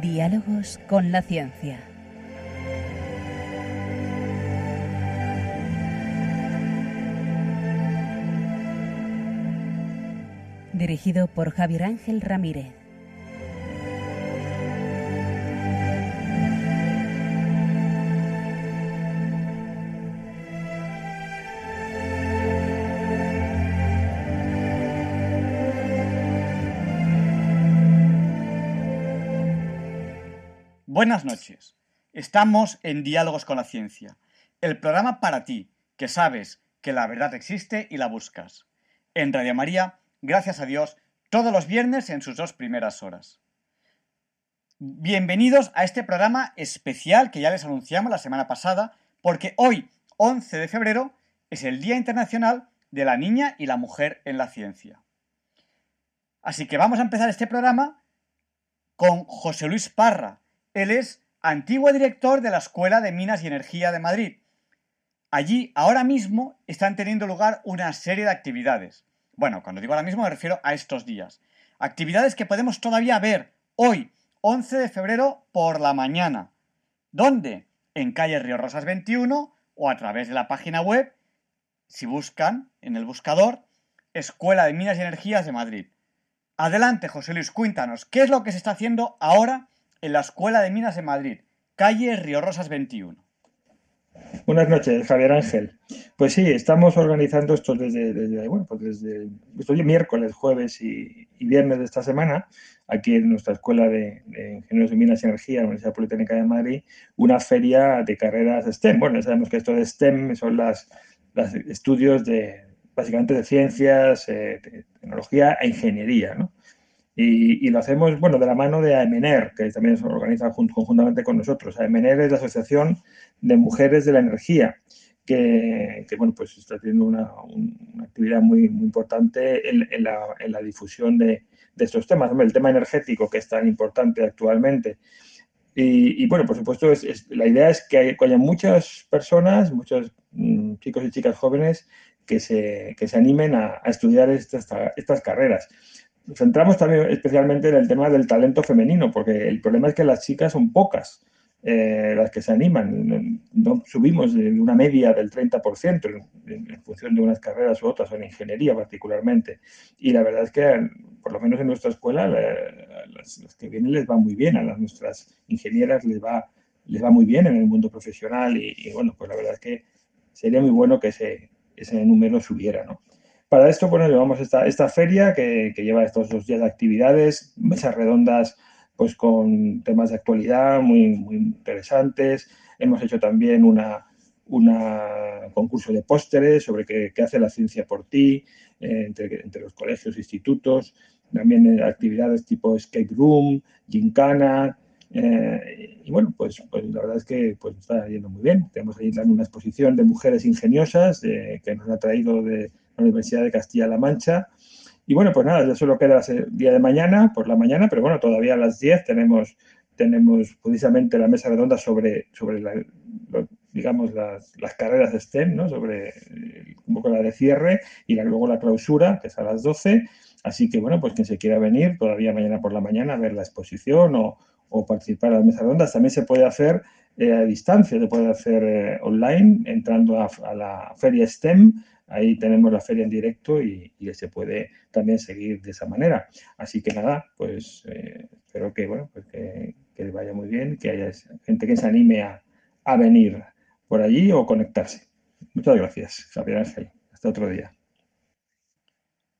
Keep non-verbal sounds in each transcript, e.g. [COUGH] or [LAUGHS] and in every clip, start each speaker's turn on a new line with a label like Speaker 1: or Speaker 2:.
Speaker 1: Diálogos con la ciencia. Dirigido por Javier Ángel Ramírez.
Speaker 2: Buenas noches. Estamos en Diálogos con la Ciencia, el programa para ti, que sabes que la verdad existe y la buscas. En Radio María, gracias a Dios, todos los viernes en sus dos primeras horas. Bienvenidos a este programa especial que ya les anunciamos la semana pasada, porque hoy, 11 de febrero, es el Día Internacional de la Niña y la Mujer en la Ciencia. Así que vamos a empezar este programa con José Luis Parra, él es antiguo director de la Escuela de Minas y Energía de Madrid. Allí, ahora mismo, están teniendo lugar una serie de actividades. Bueno, cuando digo ahora mismo me refiero a estos días. Actividades que podemos todavía ver hoy, 11 de febrero, por la mañana. ¿Dónde? En calle Río Rosas 21 o a través de la página web, si buscan en el buscador, Escuela de Minas y Energías de Madrid. Adelante, José Luis, cuéntanos, ¿qué es lo que se está haciendo ahora en la Escuela de Minas de Madrid, calle Río Rosas 21.
Speaker 3: Buenas noches, Javier Ángel. Pues sí, estamos organizando esto desde, bueno, pues desde miércoles, jueves y, viernes de esta semana, aquí en nuestra Escuela de, Ingenieros de Minas y Energía, la Universidad Politécnica de Madrid, una feria de carreras STEM. Bueno, sabemos que esto de STEM son los estudios de, básicamente de ciencias, eh, tecnología e ingeniería, ¿no? Y, lo hacemos, bueno, de la mano de AEMENER, que también se organiza conjuntamente con nosotros. AEMENER es la Asociación de Mujeres de la Energía, que, bueno, pues está teniendo una, actividad muy, importante en, la, difusión de, estos temas. El tema energético, que es tan importante actualmente. Y, bueno, por supuesto, es, la idea es que, haya muchas personas, muchos mm, chicos y chicas jóvenes que se, que se animen a, estudiar estas, estas carreras centramos también especialmente en el tema del talento femenino, porque el problema es que las chicas son pocas eh, las que se animan. No, subimos de una media del 30% en, función de unas carreras u otras, o en ingeniería particularmente. Y la verdad es que, por lo menos en nuestra escuela, las, que vienen les va muy bien, a las nuestras ingenieras les va, les va muy bien en el mundo profesional. Y, bueno, pues la verdad es que sería muy bueno que ese, ese número subiera, ¿no? Para esto, bueno, llevamos esta, feria que, lleva estos dos días de actividades, mesas redondas pues con temas de actualidad muy, interesantes. Hemos hecho también una, concurso de pósteres sobre qué, hace la ciencia por ti eh, entre, los colegios e institutos. También actividades tipo escape room, gincana. Eh, y bueno, pues, pues, la verdad es que pues, está yendo muy bien. Tenemos ahí también una exposición de mujeres ingeniosas eh, que nos ha traído de, Universidad de Castilla-La Mancha. Y bueno, pues nada, ya solo queda el día de mañana, por la mañana, pero bueno, todavía a las 10 tenemos, tenemos precisamente la mesa redonda sobre, sobre digamos, las, carreras STEM, ¿no? sobre un poco la de cierre y luego la clausura, que es a las 12. Así que bueno, pues quien se quiera venir todavía mañana por la mañana a ver la exposición o, o participar en las mesas redondas, también se puede hacer eh, a distancia, se puede hacer eh, online entrando a, la feria STEM Ahí tenemos la feria en directo y, se puede también seguir de esa manera. Así que nada, pues eh, espero que, bueno, pues que, vaya muy bien, que haya gente que se anime a, venir por allí o conectarse. Muchas gracias, Javier Ángel. Hasta otro día.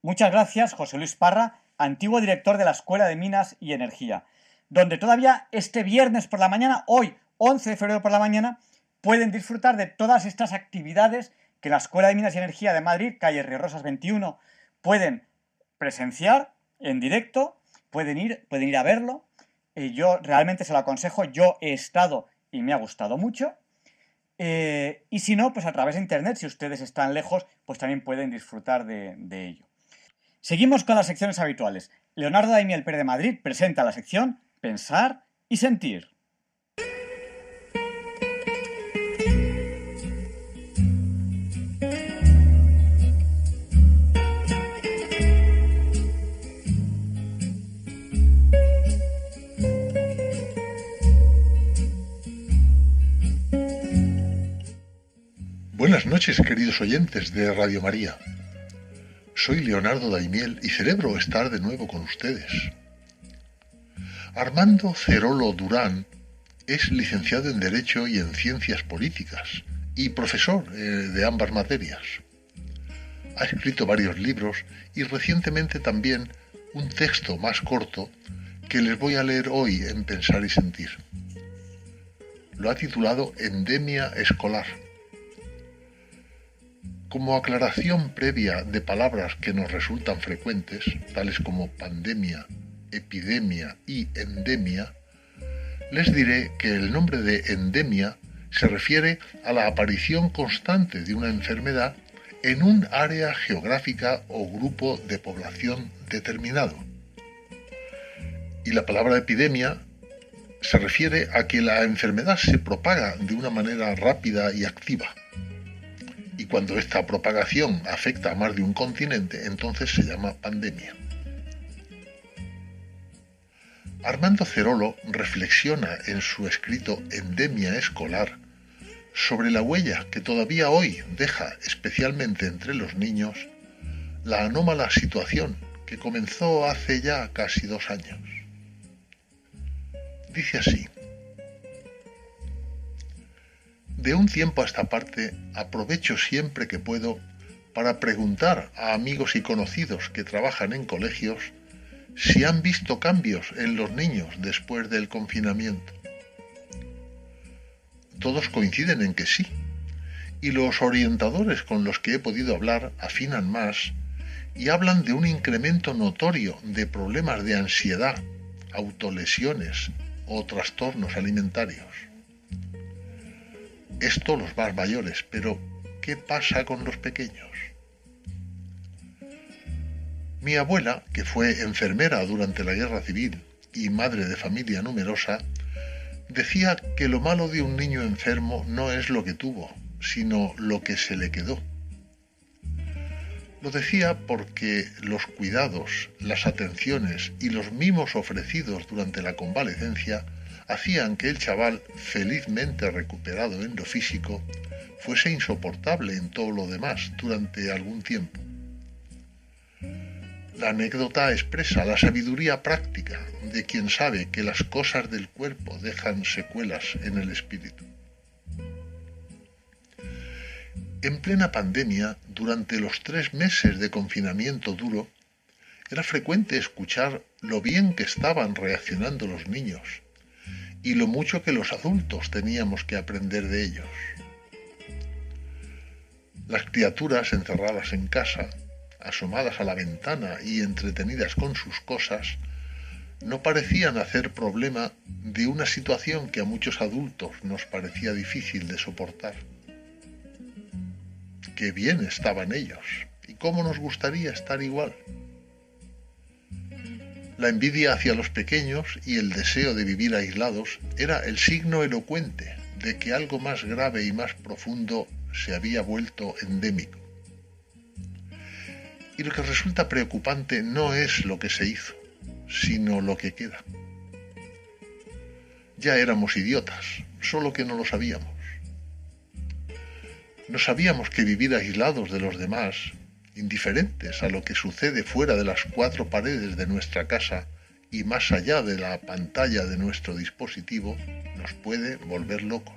Speaker 2: Muchas gracias, José Luis Parra, antiguo director de la Escuela de Minas y Energía, donde todavía este viernes por la mañana, hoy 11 de febrero por la mañana, pueden disfrutar de todas estas actividades que la Escuela de Minas y Energía de Madrid, calle Río Rosas 21, pueden presenciar en directo, pueden ir, pueden ir a verlo. Eh, yo realmente se lo aconsejo, yo he estado y me ha gustado mucho. Eh, y si no, pues a través de internet, si ustedes están lejos, pues también pueden disfrutar de, ello. Seguimos con las secciones habituales. Leonardo Daimiel Pérez de Madrid presenta la sección Pensar y Sentir.
Speaker 4: Buenas noches, queridos oyentes de Radio María. Soy Leonardo Daimiel y celebro estar de nuevo con ustedes. Armando Cerolo Durán es licenciado en Derecho y en Ciencias Políticas y profesor eh, de ambas materias. Ha escrito varios libros y recientemente también un texto más corto que les voy a leer hoy en Pensar y Sentir. Lo ha titulado Endemia Escolar como aclaración previa de palabras que nos resultan frecuentes, tales como pandemia, epidemia y endemia, les diré que el nombre de endemia se refiere a la aparición constante de una enfermedad en un área geográfica o grupo de población determinado. Y la palabra epidemia se refiere a que la enfermedad se propaga de una manera rápida y activa y cuando esta propagación afecta a más de un continente, entonces se llama pandemia. Armando Cerolo reflexiona en su escrito Endemia Escolar sobre la huella que todavía hoy deja especialmente entre los niños la anómala situación que comenzó hace ya casi dos años. Dice así, de un tiempo a esta parte aprovecho siempre que puedo para preguntar a amigos y conocidos que trabajan en colegios si han visto cambios en los niños después del confinamiento. Todos coinciden en que sí, y los orientadores con los que he podido hablar afinan más y hablan de un incremento notorio de problemas de ansiedad, autolesiones o trastornos alimentarios. Esto los más mayores, pero ¿qué pasa con los pequeños? Mi abuela, que fue enfermera durante la guerra civil y madre de familia numerosa, decía que lo malo de un niño enfermo no es lo que tuvo, sino lo que se le quedó. Lo decía porque los cuidados, las atenciones y los mimos ofrecidos durante la convalecencia hacían que el chaval, felizmente recuperado en lo físico, fuese insoportable en todo lo demás durante algún tiempo. La anécdota expresa la sabiduría práctica de quien sabe que las cosas del cuerpo dejan secuelas en el espíritu. En plena pandemia, durante los tres meses de confinamiento duro, era frecuente escuchar lo bien que estaban reaccionando los niños y lo mucho que los adultos teníamos que aprender de ellos. Las criaturas encerradas en casa, asomadas a la ventana y entretenidas con sus cosas, no parecían hacer problema de una situación que a muchos adultos nos parecía difícil de soportar. Qué bien estaban ellos y cómo nos gustaría estar igual. La envidia hacia los pequeños y el deseo de vivir aislados era el signo elocuente de que algo más grave y más profundo se había vuelto endémico. Y lo que resulta preocupante no es lo que se hizo, sino lo que queda. Ya éramos idiotas, solo que no lo sabíamos. No sabíamos que vivir aislados de los demás indiferentes a lo que sucede fuera de las cuatro paredes de nuestra casa y más allá de la pantalla de nuestro dispositivo, nos puede volver locos.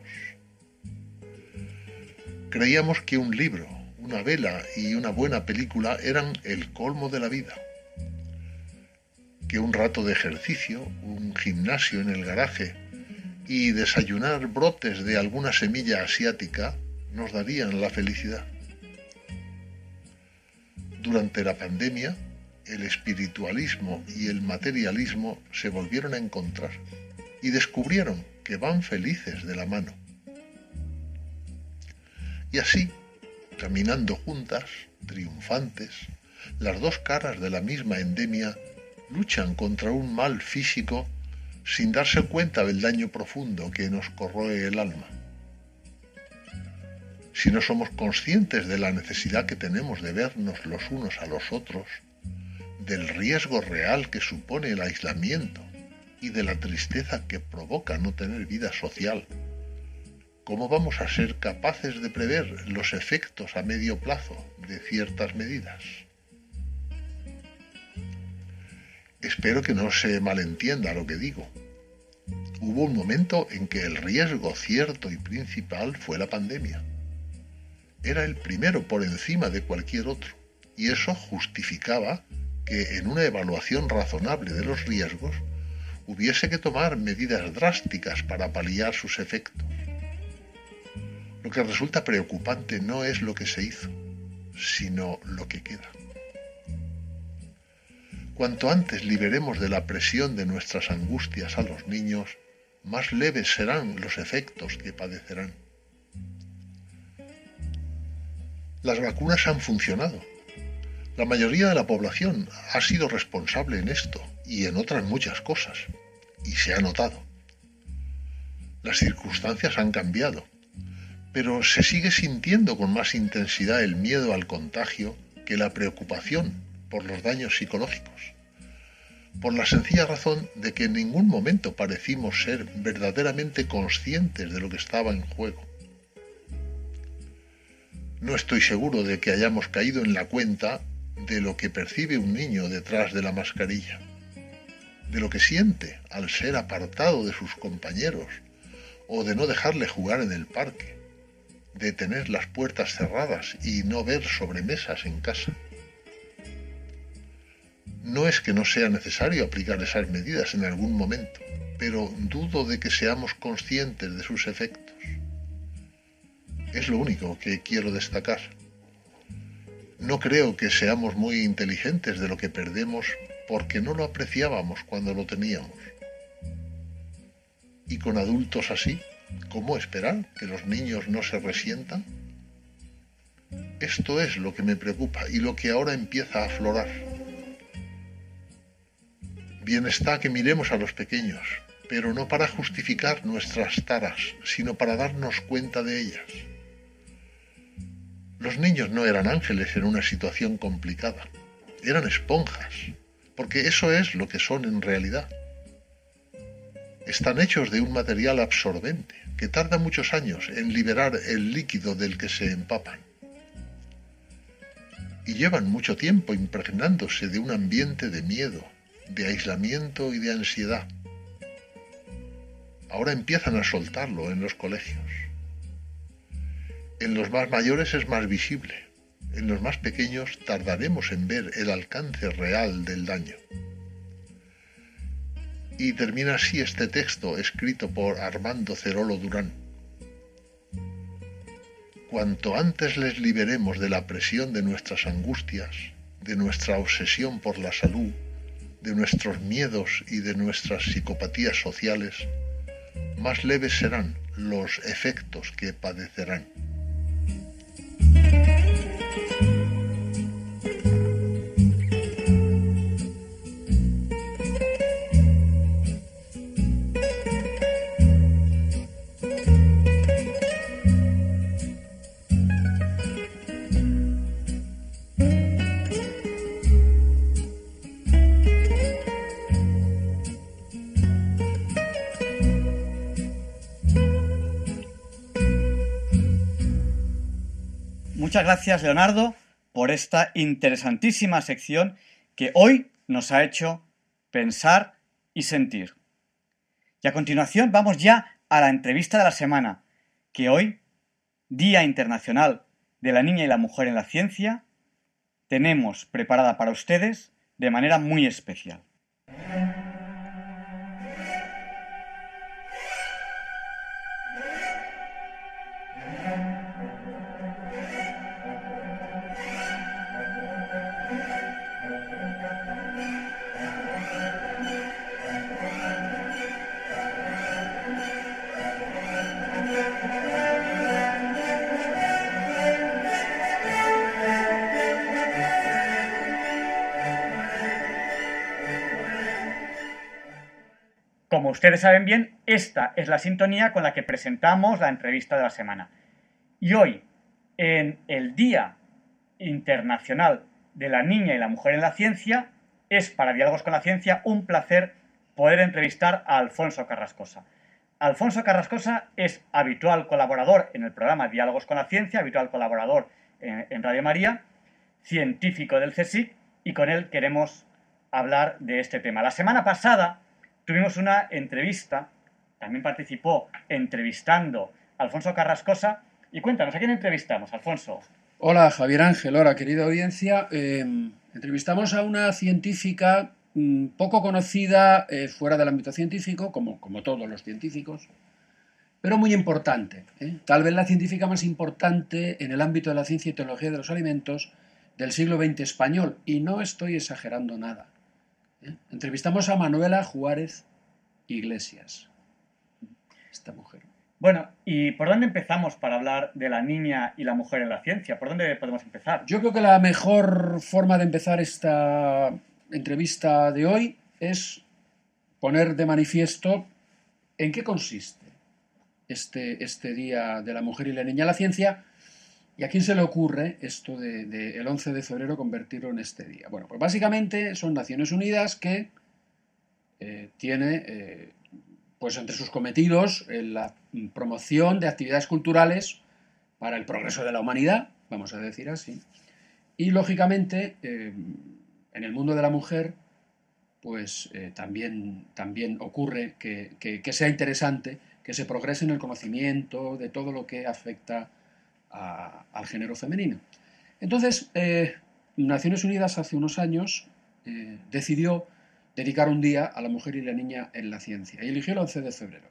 Speaker 4: Creíamos que un libro, una vela y una buena película eran el colmo de la vida. Que un rato de ejercicio, un gimnasio en el garaje y desayunar brotes de alguna semilla asiática nos darían la felicidad. Durante la pandemia, el espiritualismo y el materialismo se volvieron a encontrar y descubrieron que van felices de la mano. Y así, caminando juntas, triunfantes, las dos caras de la misma endemia, luchan contra un mal físico sin darse cuenta del daño profundo que nos corroe el alma. Si no somos conscientes de la necesidad que tenemos de vernos los unos a los otros, del riesgo real que supone el aislamiento y de la tristeza que provoca no tener vida social, ¿cómo vamos a ser capaces de prever los efectos a medio plazo de ciertas medidas? Espero que no se malentienda lo que digo. Hubo un momento en que el riesgo cierto y principal fue la pandemia. Era el primero por encima de cualquier otro, y eso justificaba que en una evaluación razonable de los riesgos hubiese que tomar medidas drásticas para paliar sus efectos. Lo que resulta preocupante no es lo que se hizo, sino lo que queda. Cuanto antes liberemos de la presión de nuestras angustias a los niños, más leves serán los efectos que padecerán. Las vacunas han funcionado. La mayoría de la población ha sido responsable en esto y en otras muchas cosas, y se ha notado. Las circunstancias han cambiado, pero se sigue sintiendo con más intensidad el miedo al contagio que la preocupación por los daños psicológicos, por la sencilla razón de que en ningún momento parecimos ser verdaderamente conscientes de lo que estaba en juego. No estoy seguro de que hayamos caído en la cuenta de lo que percibe un niño detrás de la mascarilla, de lo que siente al ser apartado de sus compañeros o de no dejarle jugar en el parque, de tener las puertas cerradas y no ver sobremesas en casa. No es que no sea necesario aplicar esas medidas en algún momento, pero dudo de que seamos conscientes de sus efectos. Es lo único que quiero destacar. No creo que seamos muy inteligentes de lo que perdemos porque no lo apreciábamos cuando lo teníamos. Y con adultos así, ¿cómo esperar que los niños no se resientan? Esto es lo que me preocupa y lo que ahora empieza a aflorar. Bien está que miremos a los pequeños, pero no para justificar nuestras taras, sino para darnos cuenta de ellas. Los niños no eran ángeles en una situación complicada, eran esponjas, porque eso es lo que son en realidad. Están hechos de un material absorbente que tarda muchos años en liberar el líquido del que se empapan. Y llevan mucho tiempo impregnándose de un ambiente de miedo, de aislamiento y de ansiedad. Ahora empiezan a soltarlo en los colegios. En los más mayores es más visible. En los más pequeños tardaremos en ver el alcance real del daño. Y termina así este texto escrito por Armando Cerolo Durán. Cuanto antes les liberemos de la presión de nuestras angustias, de nuestra obsesión por la salud, de nuestros miedos y de nuestras psicopatías sociales, más leves serán los efectos que padecerán. Thank you.
Speaker 2: Muchas gracias, Leonardo, por esta interesantísima sección que hoy nos ha hecho pensar y sentir. Y a continuación vamos ya a la entrevista de la semana, que hoy, Día Internacional de la Niña y la Mujer en la Ciencia, tenemos preparada para ustedes de manera muy especial. Ustedes saben bien, esta es la sintonía con la que presentamos la entrevista de la semana. Y hoy, en el Día Internacional de la Niña y la Mujer en la Ciencia, es para Diálogos con la Ciencia un placer poder entrevistar a Alfonso Carrascosa. Alfonso Carrascosa es habitual colaborador en el programa Diálogos con la Ciencia, habitual colaborador en, Radio María, científico del CSIC, y con él queremos hablar de este tema. La semana pasada tuvimos una entrevista, también participó entrevistando Alfonso Carrascosa, y cuéntanos, ¿a quién entrevistamos, Alfonso?
Speaker 5: Hola, Javier Ángel, hola, querida audiencia. Em, entrevistamos a una científica mm, poco conocida eh, fuera del ámbito científico, como, como todos los científicos, pero muy importante. ¿eh? Tal vez la científica más importante en el ámbito de la ciencia y tecnología de los alimentos del siglo XX español, y no estoy exagerando nada. Entrevistamos a Manuela Juárez Iglesias, esta mujer.
Speaker 2: Bueno, ¿y por dónde empezamos para hablar de la niña y la mujer en la ciencia? ¿Por dónde podemos empezar?
Speaker 5: Yo creo que la mejor forma de empezar esta entrevista de hoy es poner de manifiesto en qué consiste este, este Día de la Mujer y la Niña en la Ciencia. ¿Y a quién se le ocurre esto de, el 11 de febrero convertirlo en este día? Bueno, pues básicamente son Naciones Unidas que eh, tiene eh, pues entre sus cometidos la promoción de actividades culturales para el progreso de la humanidad, vamos a decir así. Y lógicamente, eh, en el mundo de la mujer, pues también, también ocurre que, que sea interesante que se progrese en el conocimiento de todo lo que afecta al género femenino. Entonces, eh, Naciones Unidas hace unos años eh, decidió dedicar un día a la mujer y la niña en la ciencia y eligió el 11 de febrero.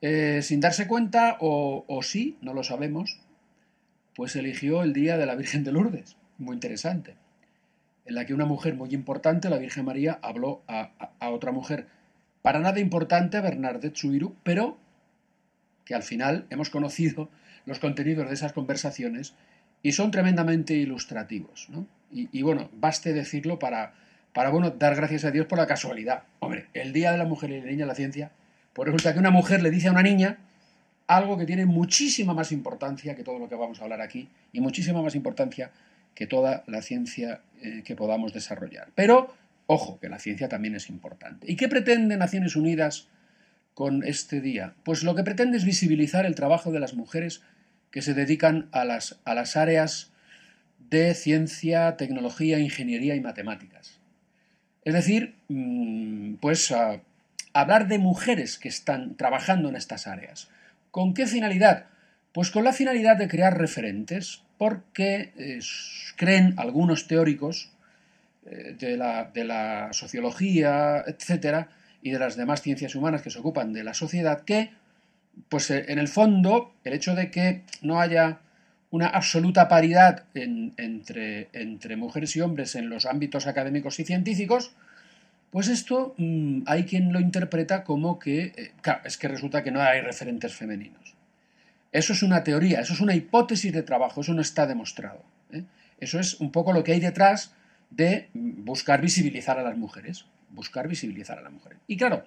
Speaker 5: Eh, sin darse cuenta, o, sí, no lo sabemos, pues eligió el día de la Virgen de Lourdes, muy interesante, en la que una mujer muy importante, la Virgen María, habló a, otra mujer para nada importante Bernardet Suiru, pero que al final hemos conocido los contenidos de esas conversaciones y son tremendamente ilustrativos. Y, bueno, baste decirlo para, para bueno, dar gracias a Dios por la casualidad. Hombre, el Día de la Mujer y la Niña en la Ciencia, pues resulta que una mujer le dice a una niña algo que tiene muchísima más importancia que todo lo que vamos a hablar aquí y muchísima más importancia que toda la ciencia eh, que podamos desarrollar. Pero Ojo, que la ciencia también es importante. ¿Y qué pretende Naciones Unidas con este día? Pues lo que pretende es visibilizar el trabajo de las mujeres que se dedican a las, a las áreas de ciencia, tecnología, ingeniería y matemáticas. Es decir, mm, pues hablar de mujeres que están trabajando en estas áreas. ¿Con qué finalidad? Pues con la finalidad de crear referentes, porque eh, creen algunos teóricos eh, de la, de la sociología, etcétera, y de las demás ciencias humanas que se ocupan de la sociedad, que, pues eh, en el fondo, el hecho de que no haya una absoluta paridad entre, mujeres y hombres en los ámbitos académicos y científicos, pues esto mm, hay quien lo interpreta como que, eh, claro, es que resulta que no hay referentes femeninos. Eso es una teoría, eso es una hipótesis de trabajo, eso no está demostrado. Eso es un poco lo que hay detrás de buscar visibilizar a las mujeres, buscar visibilizar a las mujeres. Y claro,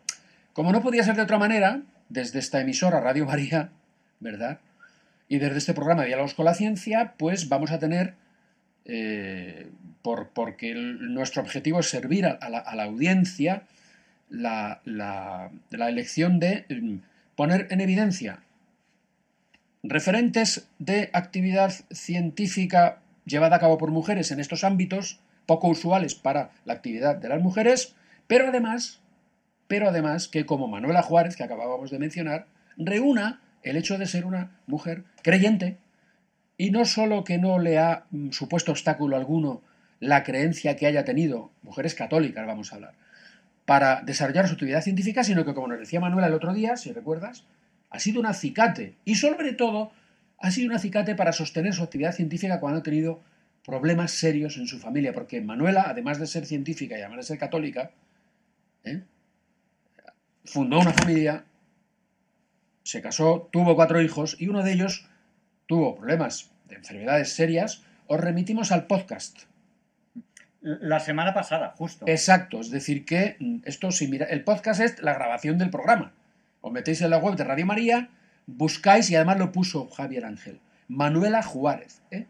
Speaker 5: como no podía ser de otra manera, desde esta emisora Radio María, ¿verdad? Y desde este programa de Diálogos con la Ciencia, pues vamos a tener, eh, por, porque nuestro objetivo es servir a, la, audiencia, la, la, elección de mm, poner en evidencia referentes de actividad científica llevada a cabo por mujeres en estos ámbitos poco usuales para la actividad de las mujeres, pero además, pero además que como Manuela Juárez, que acabábamos de mencionar, reúna el hecho de ser una mujer creyente. Y no solo que no le ha mm, supuesto obstáculo alguno la creencia que haya tenido, mujeres católicas vamos a hablar, para desarrollar su actividad científica, sino que como nos decía Manuela el otro día, si recuerdas, ha sido un acicate. Y sobre todo ha sido un acicate para sostener su actividad científica cuando ha tenido problemas serios en su familia, porque Manuela, además de ser científica y además de ser católica, ¿eh? fundó una familia, se casó, tuvo cuatro hijos y uno de ellos tuvo problemas de enfermedades serias. Os remitimos al podcast.
Speaker 2: La semana pasada, justo.
Speaker 5: Exacto, es decir que mm, esto si mira, el podcast es la grabación del programa. Os metéis en la web de Radio María, buscáis y además lo puso Javier Ángel, Manuela Juárez. ¿eh?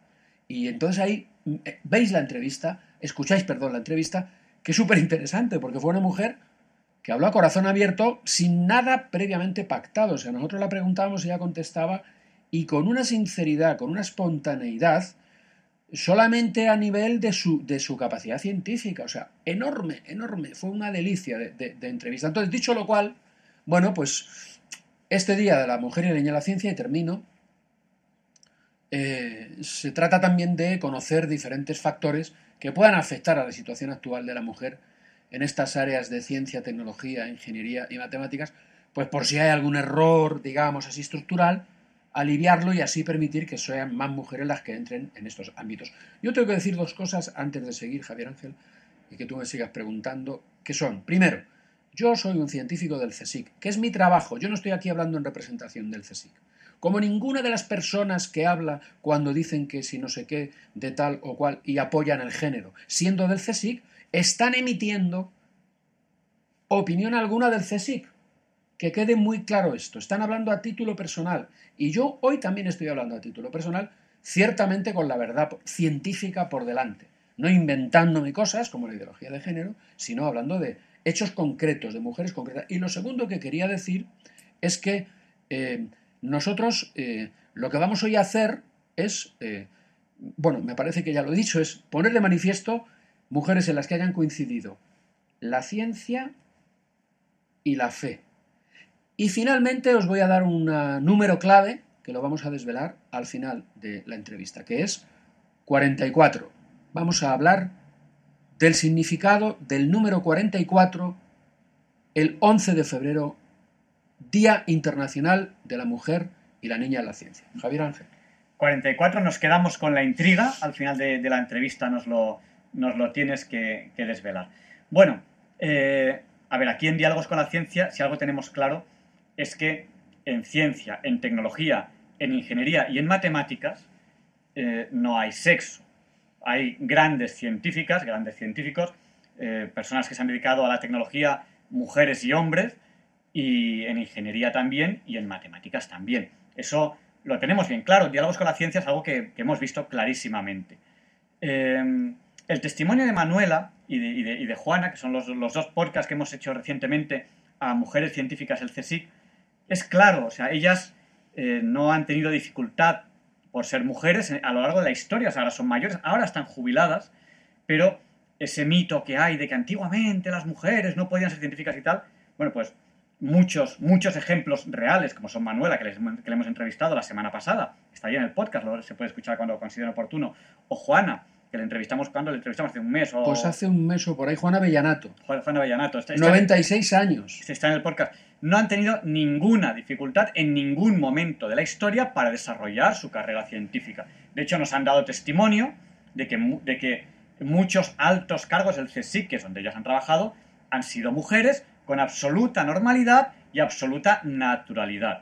Speaker 5: Y entonces ahí mm, eh, veis la entrevista, escucháis, perdón, la entrevista, que es súper interesante porque fue una mujer que habló a corazón abierto sin nada previamente pactado. O sea, nosotros la preguntábamos y ella contestaba y con una sinceridad, con una espontaneidad, solamente a nivel de su, de su capacidad científica. O sea, enorme, enorme. Fue una delicia de, entrevista. Entonces, dicho lo cual, bueno, pues este día de la mujer y la niña de la ciencia, y termino, eh, se trata también de conocer diferentes factores que puedan afectar a la situación actual de la mujer en estas áreas de ciencia, tecnología, ingeniería y matemáticas, pues por si hay algún error, digamos así, estructural, aliviarlo y así permitir que sean más mujeres las que entren en estos ámbitos. Yo tengo que decir dos cosas antes de seguir, Javier Ángel, y que tú me sigas preguntando, que son, primero, yo soy un científico del CSIC, que es mi trabajo, yo no estoy aquí hablando en representación del CSIC. Como ninguna de las personas que habla cuando dicen que si no sé qué, de tal o cual, y apoyan el género, siendo del CSIC, están emitiendo opinión alguna del CSIC. Que quede muy claro esto. Están hablando a título personal. Y yo hoy también estoy hablando a título personal, ciertamente con la verdad científica por delante. No inventándome cosas como la ideología de género, sino hablando de hechos concretos, de mujeres concretas. Y lo segundo que quería decir es que eh, nosotros eh, lo que vamos hoy a hacer es, eh, bueno, me parece que ya lo he dicho, es poner de manifiesto mujeres en las que hayan coincidido la ciencia y la fe. Y finalmente os voy a dar un número clave que lo vamos a desvelar al final de la entrevista, que es 44. Vamos a hablar del significado del número 44 el 11 de febrero, Día Internacional de la Mujer y la Niña en la Ciencia. Javier Ángel.
Speaker 2: 44, nos quedamos con la intriga, al final de, la entrevista nos lo, nos lo tienes que, desvelar. Bueno, eh, a ver, aquí en Diálogos con la Ciencia, si algo tenemos claro, es que en ciencia, en tecnología, en ingeniería y en matemáticas eh, no hay sexo. Hay grandes científicas, grandes científicos, eh, personas que se han dedicado a la tecnología, mujeres y hombres, y en ingeniería también y en matemáticas también. Eso lo tenemos bien claro. Diálogos con la ciencia es algo que, hemos visto clarísimamente. Eh, el testimonio de Manuela y de, Juana, que son los, dos podcasts que hemos hecho recientemente a mujeres científicas del CSIC, es claro, o sea, ellas eh, no han tenido dificultad por ser mujeres a lo largo de la historia, o sea, ahora son mayores, ahora están jubiladas, pero ese mito que hay de que antiguamente las mujeres no podían ser científicas y tal, bueno, pues muchos, muchos ejemplos reales, como son Manuela, que, le hemos entrevistado la semana pasada, está ahí en el podcast, lo, se puede escuchar cuando considere oportuno, o Juana, que le entrevistamos cuando le entrevistamos hace un mes o...
Speaker 5: Pues hace un mes o por ahí, Juana Vellanato.
Speaker 2: Juana Vellanato.
Speaker 5: Está, 96 años.
Speaker 2: Está en el podcast. No han tenido ninguna dificultad en ningún momento de la historia para desarrollar su carrera científica. De hecho, nos han dado testimonio de que, de que muchos altos cargos del CSIC, que es donde ellos han trabajado, han sido mujeres con absoluta normalidad y absoluta naturalidad.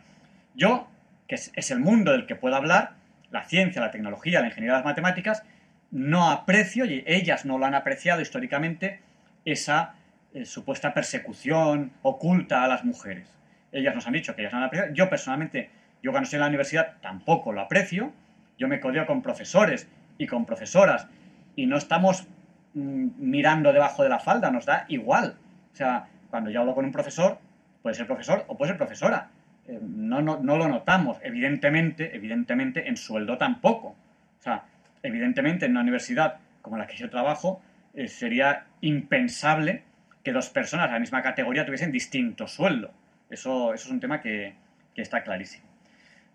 Speaker 2: Yo, que es, el mundo del que puedo hablar, la ciencia, la tecnología, la ingeniería, las matemáticas, no aprecio, y ellas no lo han apreciado históricamente, esa eh, supuesta persecución oculta a las mujeres. Ellas nos han dicho que ellas no han apreciado. Yo personalmente, yo cuando estoy en la universidad tampoco lo aprecio. Yo me codeo con profesores y con profesoras y no estamos mm, mirando debajo de la falda, nos da igual. O sea, cuando yo hablo con un profesor, puede ser profesor o puede ser profesora. Eh, no, lo notamos. Evidentemente, evidentemente, en sueldo tampoco. O sea, evidentemente en una universidad como la que yo trabajo, eh, sería impensable que dos personas de la misma categoría tuviesen distinto sueldo. Eso, eso es un tema que, está clarísimo.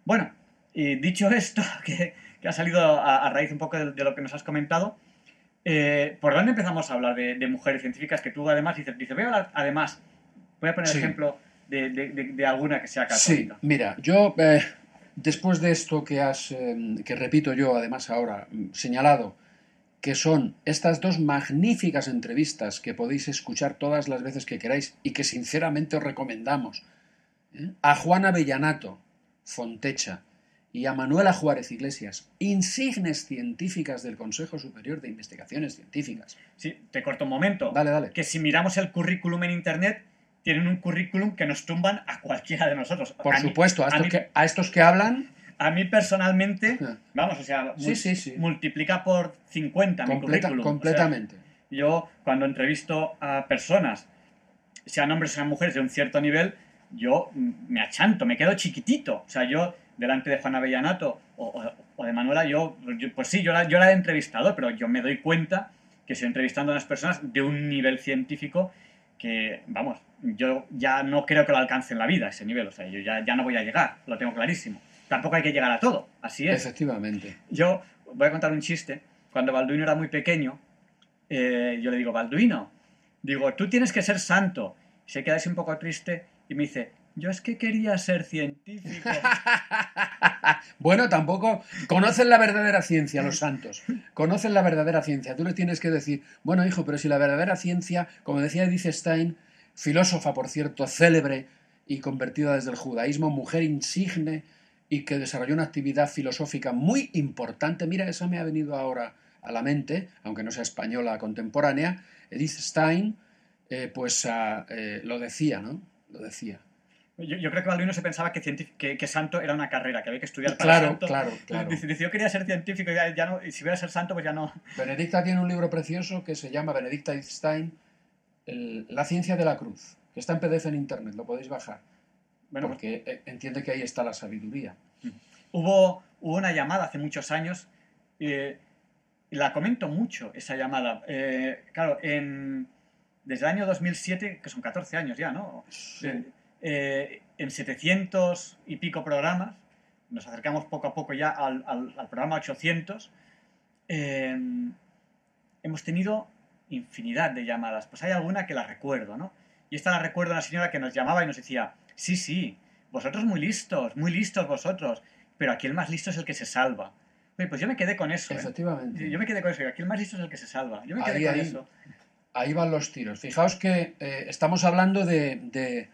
Speaker 2: Bueno, y dicho esto, [LAUGHS] que, ha salido a, raíz un poco de, lo que nos has comentado, eh, ¿por dónde empezamos a hablar de, mujeres científicas que tú además dices, voy a hablar, además, voy a poner ejemplo de, alguna que sea católica?
Speaker 5: Sí, mira, yo eh, después de esto que has, em, que repito yo además ahora, mm, señalado, que son estas dos magníficas entrevistas que podéis escuchar todas las veces que queráis y que sinceramente os recomendamos, ¿eh? a Juana Bellanato, Fontecha, y a Manuela Juárez Iglesias, insignes científicas del Consejo Superior de Investigaciones Científicas.
Speaker 2: Sí, te corto un momento.
Speaker 5: Dale, dale.
Speaker 2: Que si miramos el currículum en Internet, tienen un currículum que nos tumban a cualquiera de nosotros.
Speaker 5: Por
Speaker 2: A
Speaker 5: supuesto, a
Speaker 2: a
Speaker 5: estos, que, a estos que hablan,
Speaker 2: A mí personalmente, [LAUGHS] vamos, o sea,
Speaker 5: Sí,
Speaker 2: mul-
Speaker 5: sí, sí.
Speaker 2: multiplica por 50 mi
Speaker 5: completa-
Speaker 2: currículum. O sea,
Speaker 5: completamente.
Speaker 2: yo, cuando entrevisto a personas, sean hombres o sean mujeres de un cierto nivel, yo me achanto, me quedo chiquitito. O sea, yo, delante de Juan Avellanato o, o- o de Manuela, yo, yo- pues sí, yo la, yo la he entrevistado, pero yo me doy cuenta que estoy entrevistando a unas personas de un nivel científico que, vamos, yo ya no creo que lo alcance en la vida, ese nivel. O sea, yo ya, ya no voy a llegar, lo tengo clarísimo. Tampoco hay que llegar a todo, así es.
Speaker 5: Efectivamente.
Speaker 2: Yo voy a contar un chiste. Cuando Balduino era muy pequeño, eh, yo le digo, Balduino, digo, tú tienes que ser santo. Se queda así un poco triste y me dice, yo es que quería ser científico. [LAUGHS]
Speaker 5: Bueno, tampoco conocen la verdadera ciencia, los santos. Conocen la verdadera ciencia. Tú le tienes que decir, bueno, hijo, pero si la verdadera ciencia, como decía Edith Stein, filósofa, por cierto, célebre y convertida desde el judaísmo, mujer insigne y que desarrolló una actividad filosófica muy importante. Mira, esa me ha venido ahora a la mente, aunque no sea española contemporánea. Edith Stein, eh, pues ah, eh, lo decía, ¿no? Lo decía.
Speaker 2: Yo, yo creo que Balduino se pensaba que, que, que santo era una carrera, que había que estudiar para
Speaker 5: Claro,
Speaker 2: santo.
Speaker 5: claro, claro.
Speaker 2: Dice, dice, yo quería ser científico y ya, ya no, y si voy a ser santo, pues ya no.
Speaker 5: Benedicta tiene un libro precioso que se llama Benedicta Stein, el- La ciencia de la cruz, que está en PDF en internet, lo podéis bajar,
Speaker 2: Bueno, pues,
Speaker 5: porque eh, entiende que ahí está la sabiduría.
Speaker 2: hubo, hubo una llamada hace muchos años, eh, y la comento mucho, esa llamada. Eh, claro, en, desde el año 2007, que son 14 años ya, ¿no? Eh, en 700 y pico programas, nos acercamos poco a poco ya al, al- al programa 800, eh, hemos tenido infinidad de llamadas. Pues hay alguna que la recuerdo, ¿no? Y esta la recuerdo una señora que nos llamaba y nos decía, sí, sí, vosotros muy listos, muy listos vosotros, pero aquí el más listo es el que se salva. Oye, pues yo me quedé con eso. ¿eh?
Speaker 5: Efectivamente.
Speaker 2: Yo me quedé con eso. Aquí el más listo es el que se salva. Yo me quedé
Speaker 5: Ahí,
Speaker 2: con
Speaker 5: ahí.
Speaker 2: eso.
Speaker 5: Ahí van los tiros. Fijaos que eh, estamos hablando de, de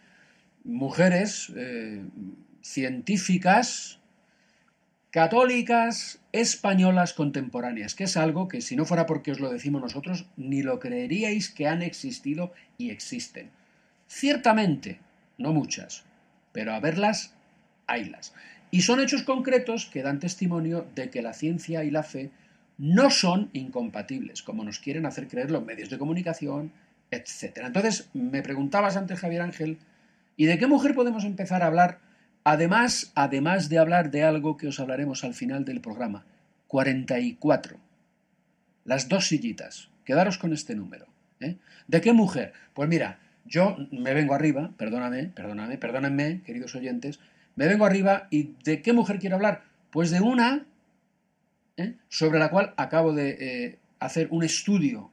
Speaker 5: mujeres eh, científicas, católicas, españolas contemporáneas, que es algo que si no fuera porque os lo decimos nosotros, ni lo creeríais que han existido y existen. Ciertamente, no muchas, pero a verlas, haylas. Y son hechos concretos que dan testimonio de que la ciencia y la fe no son incompatibles, como nos quieren hacer creer los medios de comunicación, etc. Entonces, me preguntabas antes, Javier Ángel, ¿y de qué mujer podemos empezar a hablar? Además, además de hablar de algo que os hablaremos al final del programa, 44. Las dos sillitas. Quedaros con este número. ¿eh? ¿De qué mujer? Pues mira, yo me vengo arriba, perdóname, perdóname, perdónenme, queridos oyentes, me vengo arriba y ¿de qué mujer quiero hablar? Pues de una ¿eh? sobre la cual acabo de eh, hacer un estudio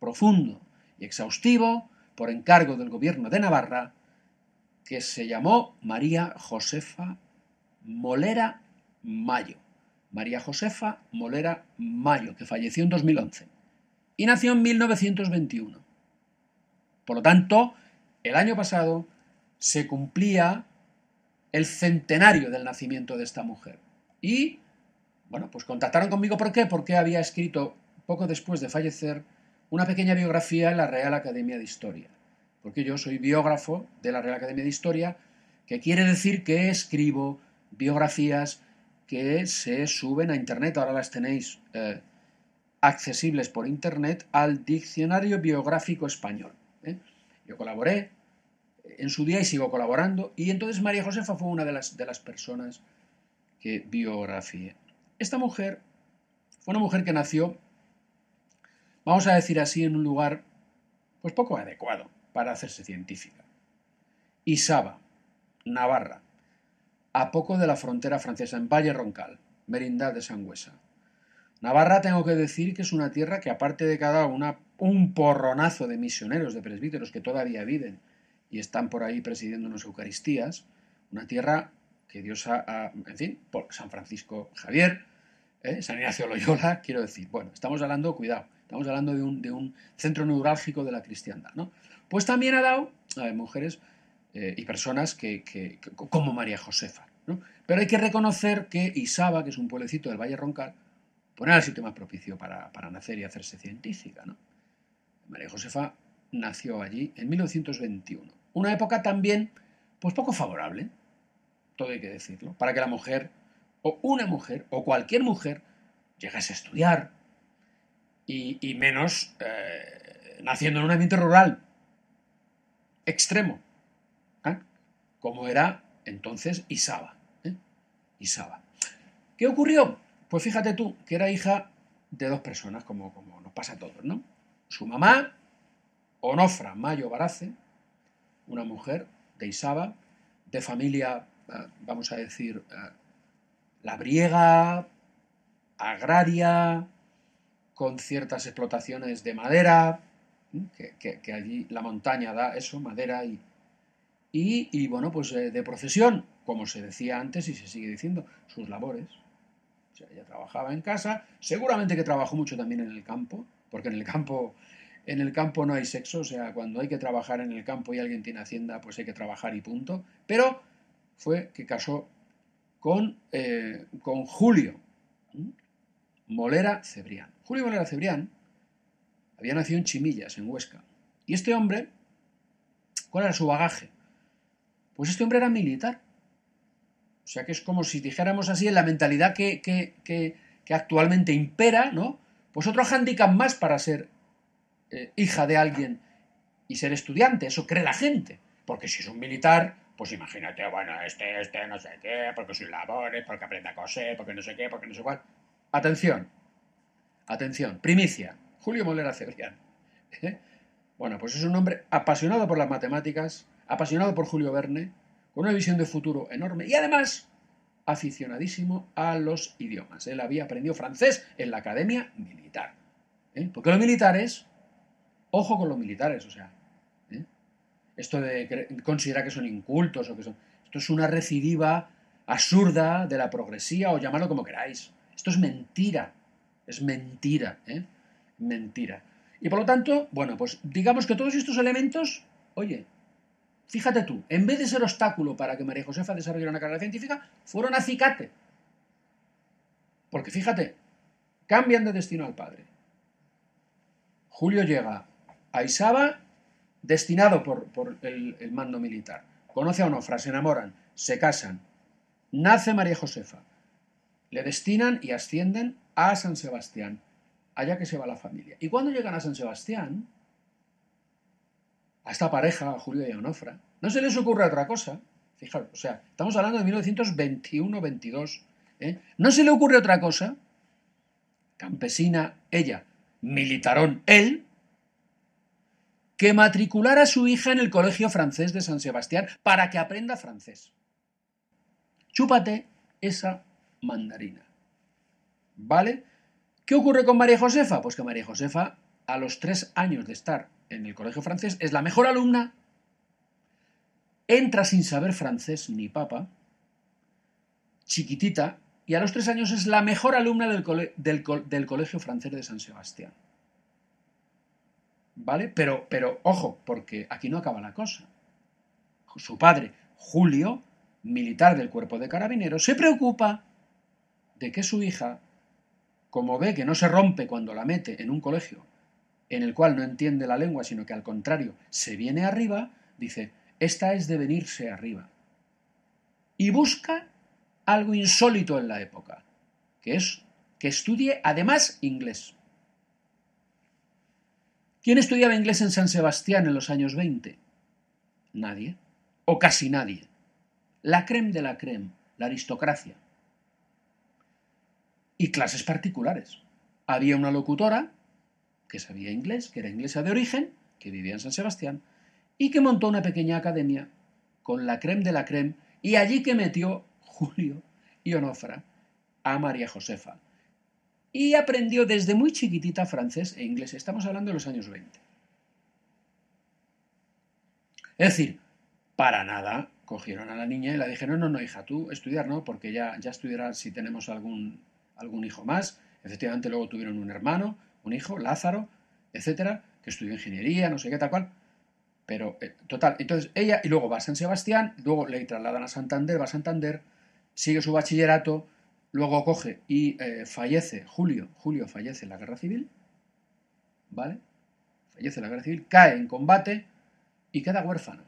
Speaker 5: profundo y exhaustivo por encargo del gobierno de Navarra que se llamó María Josefa Molera Mayo. María Josefa Molera Mayo, que falleció en 2011 y nació en 1921. Por lo tanto, el año pasado se cumplía el centenario del nacimiento de esta mujer. Y, bueno, pues contactaron conmigo. ¿Por qué? Porque había escrito, poco después de fallecer, una pequeña biografía en la Real Academia de Historia. Porque yo soy biógrafo de la Real Academia de Historia, que quiere decir que escribo biografías que se suben a Internet. Ahora las tenéis eh, accesibles por Internet al Diccionario Biográfico Español. ¿eh? Yo colaboré en su día y sigo colaborando. Y entonces María Josefa fue una de las, de las personas que biografié. Esta mujer fue una mujer que nació, vamos a decir así, en un lugar pues poco adecuado para hacerse científica. Isaba, Navarra, a poco de la frontera francesa, en Valle Roncal, Merindad de Sangüesa. Navarra, tengo que decir que es una tierra que, aparte de cada una, un porronazo de misioneros, de presbíteros que todavía viven y están por ahí presidiendo unas Eucaristías, una tierra que Dios ha, ha- en fin, por San Francisco Javier, ¿eh? San Ignacio Loyola, quiero decir, bueno, estamos hablando, cuidado, estamos hablando de un, de un centro neurálgico de la cristiandad, ¿no? Pues también ha dado a mujeres eh, y personas que, que- como María Josefa. ¿no? Pero hay que reconocer que Isaba, que es un pueblecito del Valle Roncal, pues era el sitio más propicio para, para nacer y hacerse científica. ¿no? María Josefa nació allí en 1921. Una época también, pues poco favorable, todo hay que decirlo, para que la mujer, o una mujer, o cualquier mujer, llegase a estudiar, y, menos eh, naciendo en un ambiente rural extremo, ¿eh? como era entonces Isaba. ¿eh? Isaba. ¿Qué ocurrió? Pues fíjate tú, que era hija de dos personas, como, como nos pasa a todos, ¿no? Su mamá, Onofra Mayo Barace, una mujer de Isaba, de familia, vamos a decir, labriega, agraria, con ciertas explotaciones de madera, que, allí la montaña da eso, madera y, y, y, bueno, pues eh, de profesión, como se decía antes y se sigue diciendo, sus labores. O sea, ella trabajaba en casa, seguramente que trabajó mucho también en el campo, porque en el campo, en el campo no hay sexo, o sea, cuando hay que trabajar en el campo y alguien tiene hacienda, pues hay que trabajar y punto. Pero fue que casó con, eh, con Julio. Molera Cebrián. Julio Molera Cebrián había nacido en Chimillas, en Huesca. Y este hombre, ¿cuál era su bagaje? Pues este hombre era militar. O sea que es como si dijéramos así en la mentalidad que, que- que- actualmente impera, ¿no? Pues otro handicap más para ser eh, hija de alguien y ser estudiante, eso cree la gente. Porque si es un militar, pues imagínate, bueno, este, este, no sé qué, porque sus labores, porque aprende a coser, porque no sé qué, porque no sé cuál. Atención, atención, primicia, Julio Molera Cebrián. ¿Eh? Bueno, pues es un hombre apasionado por las matemáticas, apasionado por Julio Verne, con una visión de futuro enorme y además aficionadísimo a los idiomas. Él había aprendido francés en la academia militar. ¿eh? Porque los militares, ojo con los militares, o sea, ¿eh? esto de considerar que son incultos o que son... Esto es una recidiva absurda de la progresía o llamarlo como queráis. Esto es mentira, es mentira, ¿eh? mentira. Y por lo tanto, bueno, pues digamos que todos estos elementos, oye, fíjate tú, en vez de ser obstáculo para que María Josefa desarrollara una carrera científica, fueron acicate. Porque fíjate, cambian de destino al padre. Julio llega a Isaba destinado por, el mando militar. Conoce a Onofra, se enamoran, se casan. Nace María Josefa. Le destinan y ascienden a San Sebastián, allá que se va la familia. Y cuando llegan a San Sebastián, a esta pareja, a Julio y a Onofra, no se les ocurre otra cosa. Fijaros, o sea, estamos hablando de 1921-22. ¿eh? No se le ocurre otra cosa. Campesina, ella, militarón, él, que matricular a su hija en el Colegio Francés de San Sebastián para que aprenda francés. Chúpate esa mandarina. ¿Vale? ¿Qué ocurre con María Josefa? Pues que María Josefa, a los tres años de estar en el colegio francés, es la mejor alumna, entra sin saber francés ni papa, chiquitita, y a los tres años es la mejor alumna del, cole- del co- del colegio francés de San Sebastián. ¿Vale? Pero, pero ojo, porque aquí no acaba la cosa. Su padre, Julio, militar del cuerpo de carabineros, se preocupa de que su hija, como ve que no se rompe cuando la mete en un colegio en el cual no entiende la lengua, sino que al contrario se viene arriba, dice, esta es de venirse arriba. Y busca algo insólito en la época, que es que estudie además inglés. ¿Quién estudiaba inglés en San Sebastián en los años 20? Nadie, o casi nadie. La creme de la creme, la aristocracia. Y clases particulares. Había una locutora que sabía inglés, que era inglesa de origen, que vivía en San Sebastián, y que montó una pequeña academia con la creme de la creme, y allí que metió Julio y Onofra a María Josefa. Y aprendió desde muy chiquitita francés e inglés. Estamos hablando de los años 20. Es decir, para nada cogieron a la niña y la dijeron, no, no, hija, tú estudiar no, porque ya, ya estudiarás si tenemos algún, algún hijo más. Efectivamente, luego tuvieron un hermano, un hijo, Lázaro, etcétera, que estudió ingeniería, no sé qué tal cual. Pero, eh, total, entonces ella, y luego va a San Sebastián, luego le trasladan a Santander, va a Santander, sigue su bachillerato, luego coge y eh, fallece, Julio, Julio fallece en la guerra civil, ¿vale? Fallece en la guerra civil, cae en combate y queda huérfano.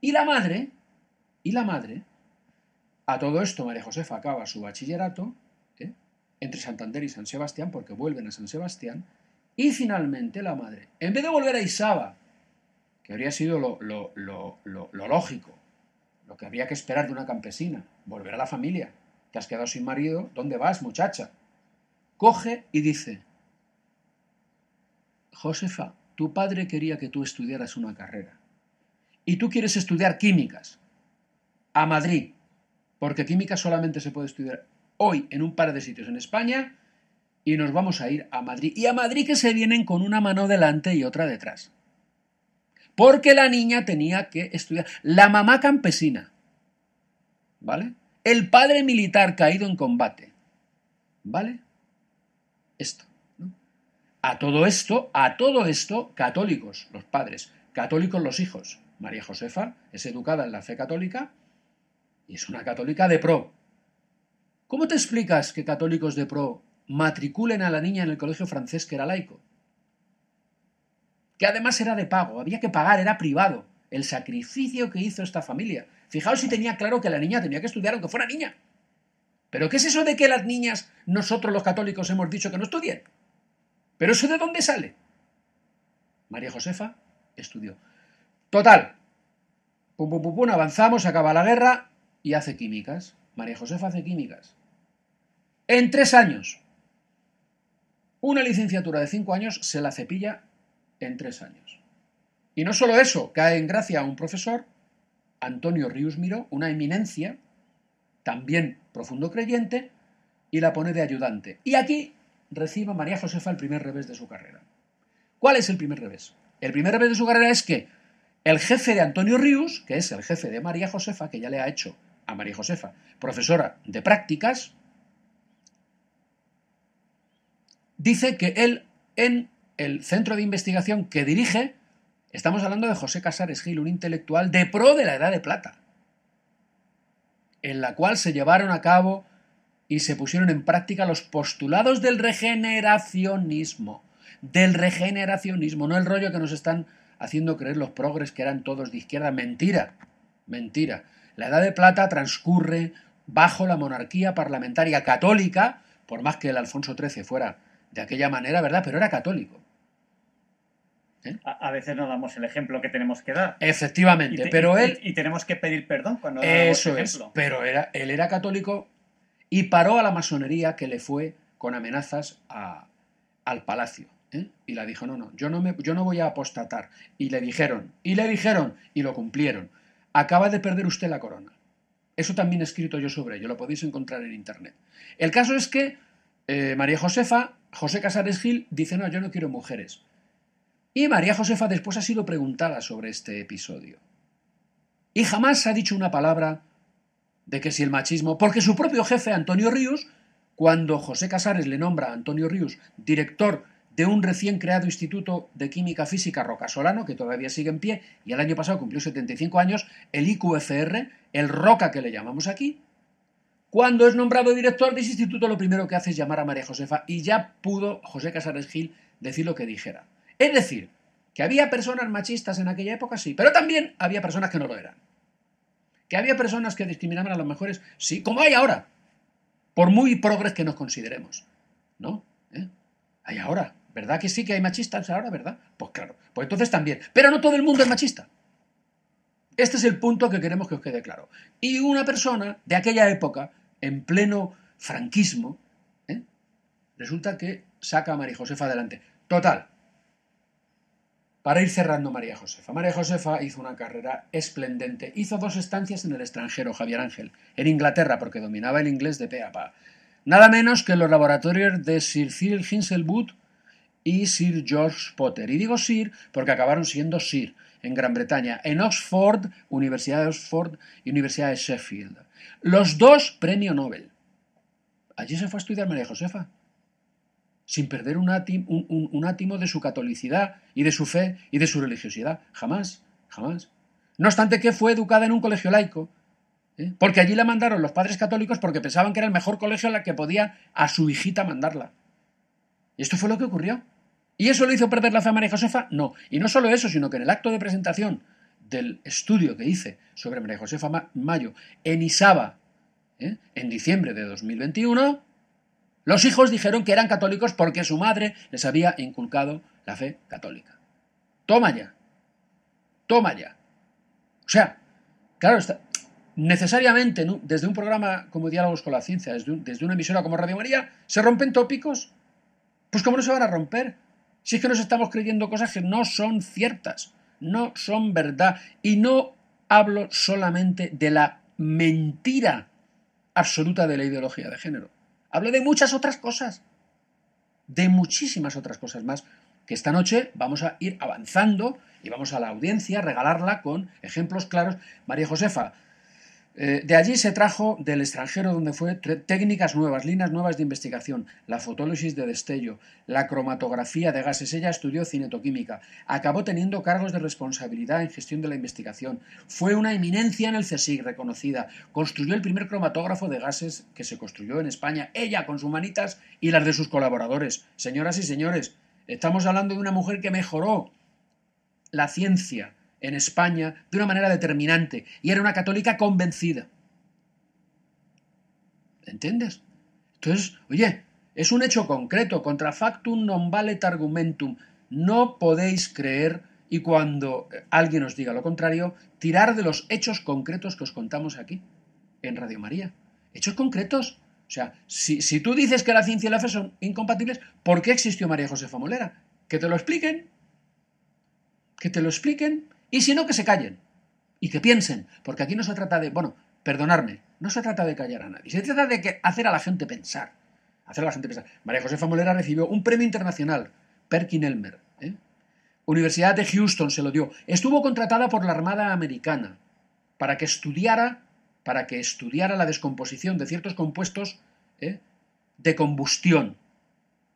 Speaker 5: Y la madre, y la madre, a todo esto María Josefa acaba su bachillerato. Entre Santander y San Sebastián, porque vuelven a San Sebastián, y finalmente la madre, en vez de volver a Isaba, que habría sido lo, lo, lo, lo lógico, lo que había que esperar de una campesina, volver a la familia, te has quedado sin marido, ¿dónde vas, muchacha? Coge y dice, Josefa, tu padre quería que tú estudiaras una carrera, y tú quieres estudiar químicas, a Madrid, porque química solamente se puede estudiar hoy en un par de sitios en España, y nos vamos a ir a Madrid. Y a Madrid que se vienen con una mano delante y otra detrás. Porque la niña tenía que estudiar. La mamá campesina. ¿Vale? El padre militar caído en combate. ¿Vale? Esto. A todo esto, a todo esto, católicos, los padres, católicos los hijos. María Josefa es educada en la fe católica y es una católica de pro. ¿Cómo te explicas que católicos de pro matriculen a la niña en el colegio francés que era laico? Que además era de pago, había que pagar, era privado. El sacrificio que hizo esta familia. Fijaos si tenía claro que la niña tenía que estudiar aunque fuera niña. ¿Pero qué es eso de que las niñas, nosotros los católicos, hemos dicho que no estudien? ¿Pero eso de dónde sale? María Josefa estudió. Total. Pum, pum, pum, pum, avanzamos, acaba la guerra y hace químicas. María Josefa hace químicas. En tres años. Una licenciatura de cinco años se la cepilla en tres años. Y no solo eso, cae en gracia a un profesor, Antonio Ríos Miró, una eminencia, también profundo creyente, y la pone de ayudante. Y aquí recibe María Josefa el primer revés de su carrera. ¿Cuál es el primer revés? El primer revés de su carrera es que el jefe de Antonio Ríos, que es el jefe de María Josefa, que ya le ha hecho a María Josefa profesora de prácticas, dice que él en el centro de investigación que dirige, estamos hablando de José Casares Gil, un intelectual de pro de la Edad de Plata, en la cual se llevaron a cabo y se pusieron en práctica los postulados del regeneracionismo, del regeneracionismo, no el rollo que nos están haciendo creer los progres que eran todos de izquierda, mentira, mentira. La Edad de Plata transcurre bajo la monarquía parlamentaria católica, por más que el Alfonso XIII fuera de aquella manera, ¿verdad? Pero era católico.
Speaker 2: ¿Eh? A, veces no damos el ejemplo que tenemos que dar.
Speaker 5: Efectivamente, pero él...
Speaker 2: Y, tenemos que pedir perdón cuando
Speaker 5: damos Eso es, pero era, él era católico y paró a la masonería que le fue con amenazas al palacio. ¿eh? Y la dijo, no, no, yo no, me, yo no voy a apostatar. Y le dijeron, y le dijeron, y lo cumplieron. Acaba de perder usted la corona. Eso también he escrito yo sobre ello, lo podéis encontrar en internet. El caso es que eh, María Josefa José Casares Gil dice, no, yo no quiero mujeres. Y María Josefa después ha sido preguntada sobre este episodio. Y jamás ha dicho una palabra de que si el machismo, porque su propio jefe, Antonio Ríos, cuando José Casares le nombra a Antonio Ríos director de un recién creado Instituto de Química Física Rocasolano, que todavía sigue en pie, y el año pasado cumplió 75 años, el IQFR, el ROCA que le llamamos aquí, cuando es nombrado director de ese instituto, lo primero que hace es llamar a María Josefa y ya pudo José Casares Gil decir lo que dijera. Es decir, que había personas machistas en aquella época, sí, pero también había personas que no lo eran. Que había personas que discriminaban a las mujeres, sí, como hay ahora, por muy progres que nos consideremos. ¿No? ¿Eh? Hay ahora. ¿Verdad que sí que hay machistas ahora, verdad? Pues claro, pues entonces también. Pero no todo el mundo es machista. Este es el punto que queremos que os quede claro. Y una persona de aquella época en pleno franquismo, ¿eh? resulta que saca a María Josefa adelante. Total. Para ir cerrando María Josefa. María Josefa hizo una carrera esplendente. Hizo dos estancias en el extranjero, Javier Ángel, en Inglaterra, porque dominaba el inglés de pe a pa. Nada menos que en los laboratorios de Sir Cyril Hinselwood y Sir George Potter. Y digo Sir porque acabaron siendo Sir en Gran Bretaña, en Oxford, Universidad de Oxford y Universidad de Sheffield. Los dos premio Nobel. Allí se fue a estudiar María Josefa, sin perder un átimo, de su catolicidad y de su fe y de su religiosidad. Jamás, jamás. No obstante que fue educada en un colegio laico, ¿eh? Porque allí la mandaron los padres católicos porque pensaban que era el mejor colegio a la que podía a su hijita mandarla. Y esto fue lo que ocurrió. ¿Y eso lo hizo perder la fe a María Josefa? No. Y no solo eso, sino que en el acto de presentación del estudio que hice sobre María Josefa Mayo en Isaba, ¿eh? en diciembre de 2021, los hijos dijeron que eran católicos porque su madre les había inculcado la fe católica. Toma ya. Toma ya. O sea, claro, está, necesariamente desde un programa como Diálogos con la Ciencia, desde, desde, una emisora como Radio María, se rompen tópicos. Pues ¿cómo no se van a romper? Si es que nos estamos creyendo cosas que no son ciertas, no son verdad. Y no hablo solamente de la mentira absoluta de la ideología de género. Hablo de muchas otras cosas, de muchísimas otras cosas más, que esta noche vamos a ir avanzando y vamos a la audiencia a regalarla con ejemplos claros. María Josefa, eh, de allí se trajo del extranjero donde fue técnicas nuevas, líneas nuevas de investigación, la fotólisis de destello, la cromatografía de gases. Ella estudió cinetoquímica, acabó teniendo cargos de responsabilidad en gestión de la investigación, fue una eminencia en el CSIC reconocida, construyó el primer cromatógrafo de gases que se construyó en España, ella con sus manitas y las de sus colaboradores. Señoras y señores, estamos hablando de una mujer que mejoró la ciencia, en España de una manera determinante y era una católica convencida. ¿Entiendes? Entonces, oye, es un hecho concreto, contra factum non valet argumentum. No podéis creer y cuando alguien os diga lo contrario, tirar de los hechos concretos que os contamos aquí, en Radio María. Hechos concretos. O sea, si, si tú dices que la ciencia y la fe son incompatibles, ¿por qué existió María Josefa Molera? Que te lo expliquen. Que te lo expliquen y si no, que se callen y que piensen, porque aquí no se trata de, bueno, perdonarme, no se trata de callar a nadie, se trata de hacer a la gente pensar. Hacer a la gente pensar. María Josefa Molera recibió un premio internacional, Perkin Elmer. ¿eh? Universidad de Houston se lo dio. Estuvo contratada por la Armada Americana para que estudiara, para que estudiara la descomposición de ciertos compuestos ¿eh? de combustión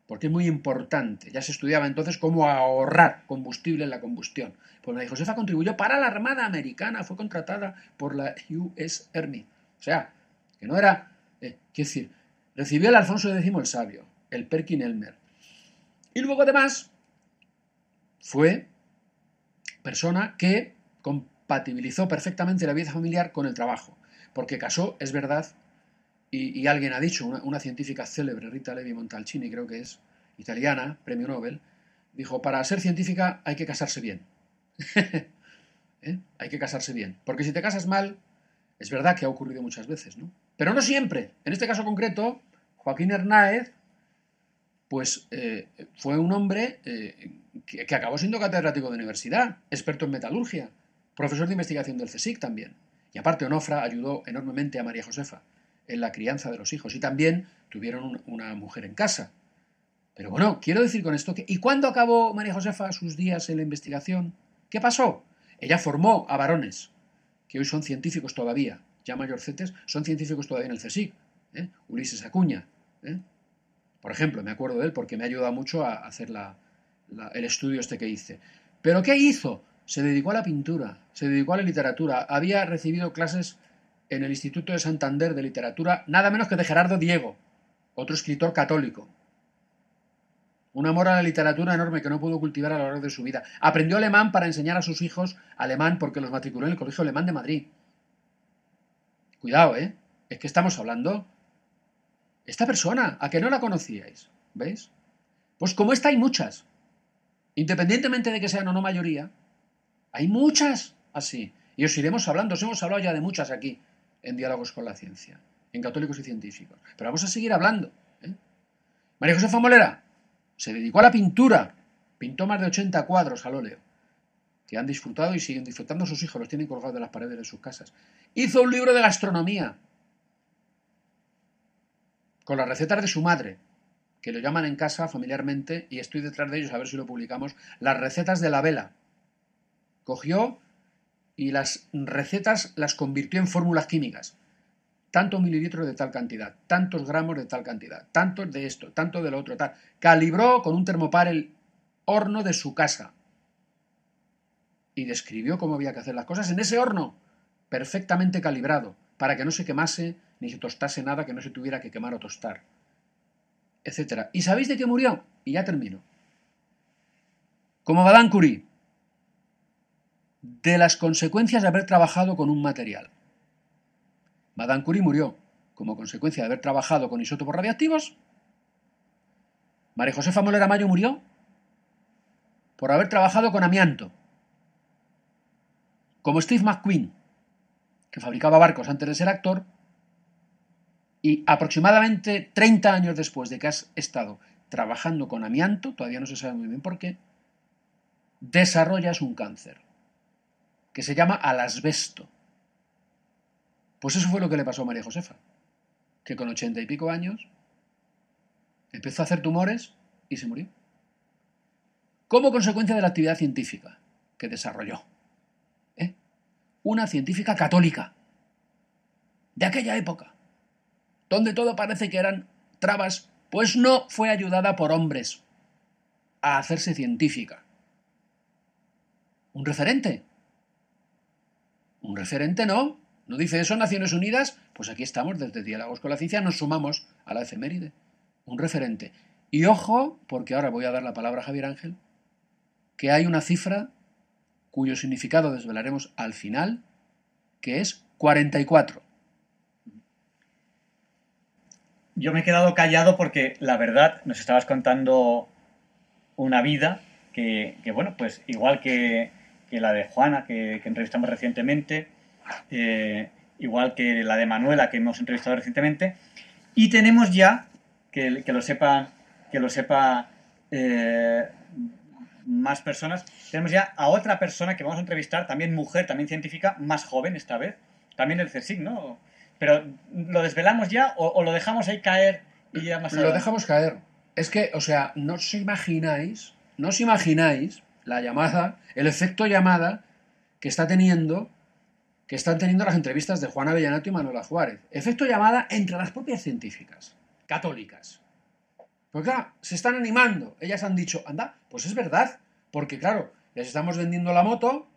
Speaker 5: porque es muy importante. Ya se estudiaba entonces cómo ahorrar combustible en la combustión. Pues María Josefa contribuyó para la Armada Americana, fue contratada por la US Army. O sea, que no era, eh, quiero decir, recibió el Alfonso X el Sabio, el Perkin Elmer. Y luego además fue persona que compatibilizó perfectamente la vida familiar con el trabajo, porque casó, es verdad, y, alguien ha dicho, una, científica célebre, Rita Levi Montalcini, creo que es italiana, premio Nobel, dijo, para ser científica hay que casarse bien. [LAUGHS] ¿Eh? Hay que casarse bien. Porque si te casas mal, es verdad que ha ocurrido muchas veces, ¿no? Pero no siempre. En este caso concreto, Joaquín Hernáez, pues eh, fue un hombre eh, que, que, acabó siendo catedrático de universidad, experto en metalurgia, profesor de investigación del CSIC también. Y aparte, Onofra ayudó enormemente a María Josefa en la crianza de los hijos y también tuvieron una mujer en casa. Pero bueno, quiero decir con esto que... ¿Y cuándo acabó María Josefa sus días en la investigación? ¿Qué pasó? Ella formó a varones, que hoy son científicos todavía, ya mayorcetes, son científicos todavía en el CSIC. ¿eh? Ulises Acuña. ¿eh? Por ejemplo, me acuerdo de él porque me ha ayudado mucho a hacer el estudio este que hice. ¿Pero qué hizo? Se dedicó a la pintura, se dedicó a la literatura, había recibido clases en el Instituto de Santander de Literatura, nada menos que de Gerardo Diego, otro escritor católico. Un amor a la literatura enorme que no pudo cultivar a lo largo de su vida. Aprendió alemán para enseñar a sus hijos alemán porque los matriculó en el Colegio Alemán de Madrid. Cuidado, ¿eh? Es que estamos hablando. Esta persona, a que no la conocíais, ¿veis? Pues como esta hay muchas. Independientemente de que sean o no mayoría, hay muchas así. Y os iremos hablando, os hemos hablado ya de muchas aquí en diálogos con la ciencia, en católicos y científicos. Pero vamos a seguir hablando. ¿eh? María Josefa Molera se dedicó a la pintura, pintó más de 80 cuadros al óleo, que han disfrutado y siguen disfrutando sus hijos, los tienen colgados de las paredes de sus casas. Hizo un libro de gastronomía, con las recetas de su madre, que lo llaman en casa familiarmente, y estoy detrás de ellos a ver si lo publicamos, las recetas de la vela. Cogió y las recetas las convirtió en fórmulas químicas. Tantos mililitros de tal cantidad, tantos gramos de tal cantidad, tantos de esto, tanto de lo otro, tal. Calibró con un termopar el horno de su casa y describió cómo había que hacer las cosas en ese horno, perfectamente calibrado, para que no se quemase ni se tostase nada que no se tuviera que quemar o tostar, etc. ¿Y sabéis de qué murió? Y ya termino. Como Madame Curie, de las consecuencias de haber trabajado con un material. Madame Curie murió como consecuencia de haber trabajado con isótopos radiactivos. María Josefa Molera Mayo murió por haber trabajado con amianto. Como Steve McQueen, que fabricaba barcos antes de ser actor, y aproximadamente 30 años después de que has estado trabajando con amianto, todavía no se sabe muy bien por qué, desarrollas un cáncer que se llama alasbesto. Pues eso fue lo que le pasó a María Josefa, que con ochenta y pico años empezó a hacer tumores y se murió. Como consecuencia de la actividad científica que desarrolló. ¿eh? Una científica católica de aquella época, donde todo parece que eran trabas, pues no fue ayudada por hombres a hacerse científica un referente. Un referente no. ¿No dice eso Naciones Unidas? Pues aquí estamos, desde Diálogos con la Ciencia, nos sumamos a la efeméride. Un referente. Y ojo, porque ahora voy a dar la palabra a Javier Ángel, que hay una cifra cuyo significado desvelaremos al final, que es 44.
Speaker 2: Yo me he quedado callado porque la verdad nos estabas contando una vida que, que bueno, pues igual que, que la de Juana, que, entrevistamos recientemente, eh, igual que la de Manuela, que hemos entrevistado recientemente. Y tenemos ya, que, lo sepa, que lo sepa eh, más personas, tenemos ya a otra persona que vamos a entrevistar, también mujer, también científica, más joven esta vez, también el CSIC, ¿no? Pero ¿lo desvelamos ya o, lo dejamos ahí caer y ya más
Speaker 5: Lo dejamos caer. Es que, o sea, no os imagináis, no os imagináis la llamada, el efecto llamada que está teniendo que están teniendo las entrevistas de Juana Avellanato y Manuela Juárez. Efecto llamada entre las propias científicas, católicas. Porque claro, se están animando. Ellas han dicho, anda, pues es verdad. Porque claro, les estamos vendiendo la moto,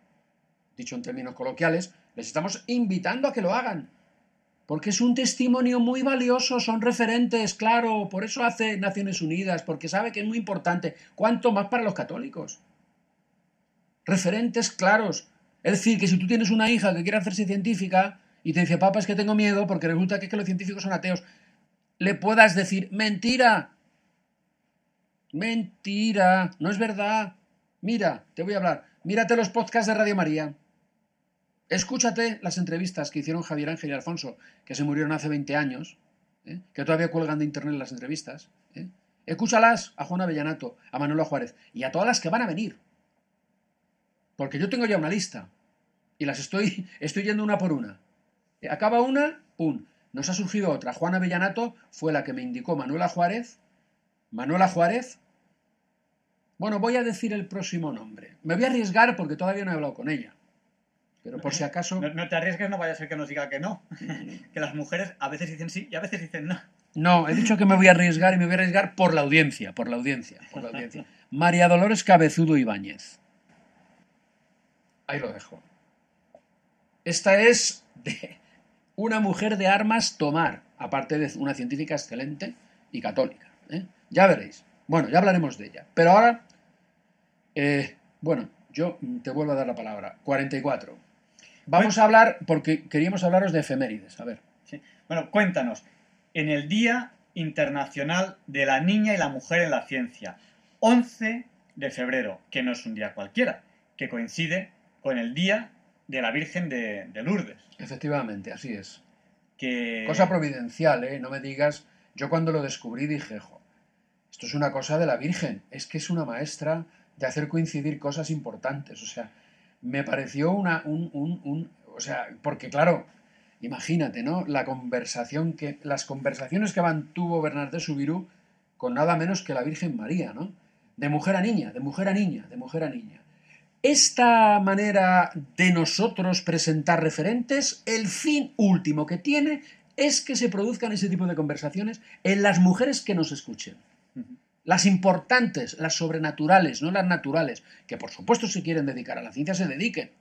Speaker 5: dicho en términos coloquiales, les estamos invitando a que lo hagan. Porque es un testimonio muy valioso, son referentes, claro, por eso hace Naciones Unidas, porque sabe que es muy importante. ¿Cuánto más para los católicos? Referentes claros. Es decir, que si tú tienes una hija que quiere hacerse científica y te dice, papá, es que tengo miedo porque resulta que, los científicos son ateos, le puedas decir, mentira, mentira, no es verdad. Mira, te voy a hablar, mírate los podcasts de Radio María. Escúchate las entrevistas que hicieron Javier Ángel y Alfonso, que se murieron hace 20 años, ¿eh? que todavía cuelgan de internet las entrevistas. ¿eh? Escúchalas a Juan Avellanato, a Manuela Juárez y a todas las que van a venir. Porque yo tengo ya una lista y las estoy, [LAUGHS] estoy yendo una por una. Acaba una, ¡pum! Nos ha surgido otra. Juana Villanato fue la que me indicó Manuela Juárez. Manuela Juárez. Bueno, voy a decir el próximo nombre. Me voy a arriesgar porque todavía no he hablado con ella. Pero por si acaso.
Speaker 2: No, te arriesgues, no vaya a ser que nos diga que no. [LAUGHS] que las mujeres a veces dicen sí y a veces dicen no.
Speaker 5: No, he dicho que me voy a arriesgar y me voy a arriesgar por la audiencia, por la audiencia, por la audiencia. [LAUGHS] María Dolores Cabezudo Ibáñez. Ahí lo dejo. Esta es de una mujer de armas tomar, aparte de una científica excelente y católica. ¿eh? Ya veréis. Bueno, ya hablaremos de ella. Pero ahora, eh, bueno, yo te vuelvo a dar la palabra. 44. Vamos a hablar, porque queríamos hablaros de efemérides. A ver.
Speaker 2: Bueno, cuéntanos. En el Día Internacional de la Niña y la Mujer en la Ciencia, 11 de febrero, que no es un día cualquiera, que coincide con el día de la Virgen de, Lourdes.
Speaker 5: Efectivamente, así es. Cosa providencial, ¿eh? No me digas. Yo cuando lo descubrí dije, esto es una cosa de la Virgen. Es que es una maestra de hacer coincidir cosas importantes. O sea, me pareció una, un, un, un o sea, porque claro, imagínate, ¿no? La conversación que, las conversaciones que mantuvo Bernardo Subirú con nada menos que la Virgen María, ¿no? De mujer a niña, de mujer a niña, de mujer a niña. Esta manera de nosotros presentar referentes, el fin último que tiene es que se produzcan ese tipo de conversaciones en las mujeres que nos escuchen. Las importantes, las sobrenaturales, no las naturales, que por supuesto si quieren dedicar a la ciencia se dediquen.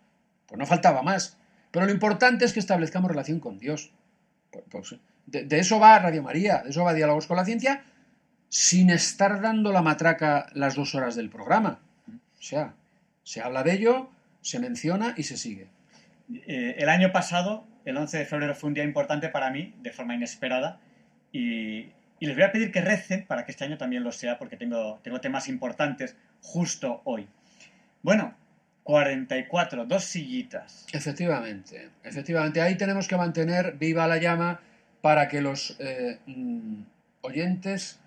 Speaker 5: Pues no faltaba más. Pero lo importante es que establezcamos relación con Dios. Pues, pues, de, de eso va Radio María, de eso va Diálogos con la Ciencia, sin estar dando la matraca las dos horas del programa. O sea, se habla de ello, se menciona y se sigue.
Speaker 2: Eh, el año pasado, el 11 de febrero, fue un día importante para mí, de forma inesperada, y, y les voy a pedir que recen para que este año también lo sea, porque tengo, tengo temas importantes justo hoy. Bueno, 44, dos sillitas.
Speaker 5: Efectivamente, efectivamente. Ahí tenemos que mantener viva la llama para que los eh, mm, oyentes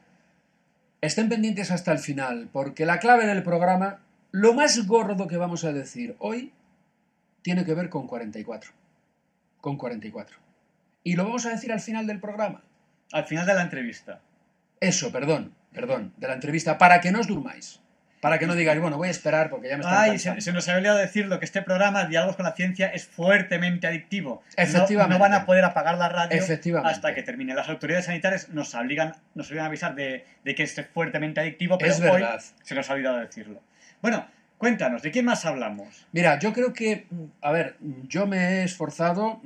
Speaker 5: estén pendientes hasta el final, porque la clave del programa, lo más gordo que vamos a decir hoy, tiene que ver con 44. Con 44. Y lo vamos a decir al final del programa.
Speaker 2: Al final de la entrevista.
Speaker 5: Eso, perdón, perdón, de la entrevista, para que no os durmáis. Para que no digáis, bueno, voy a esperar porque ya me están
Speaker 2: Ay,
Speaker 5: cansando.
Speaker 2: se, se nos había olvidado decirlo, que este programa, Diálogos con la Ciencia, es fuertemente adictivo.
Speaker 5: Efectivamente.
Speaker 2: No, van a poder apagar la radio hasta que termine. Las autoridades sanitarias nos obligan, nos obligan a avisar de, de que es fuertemente adictivo, pero
Speaker 5: Es
Speaker 2: hoy se nos ha olvidado decirlo. Bueno, cuéntanos, ¿de quién más hablamos?
Speaker 5: Mira, yo creo que, a ver, yo me he esforzado,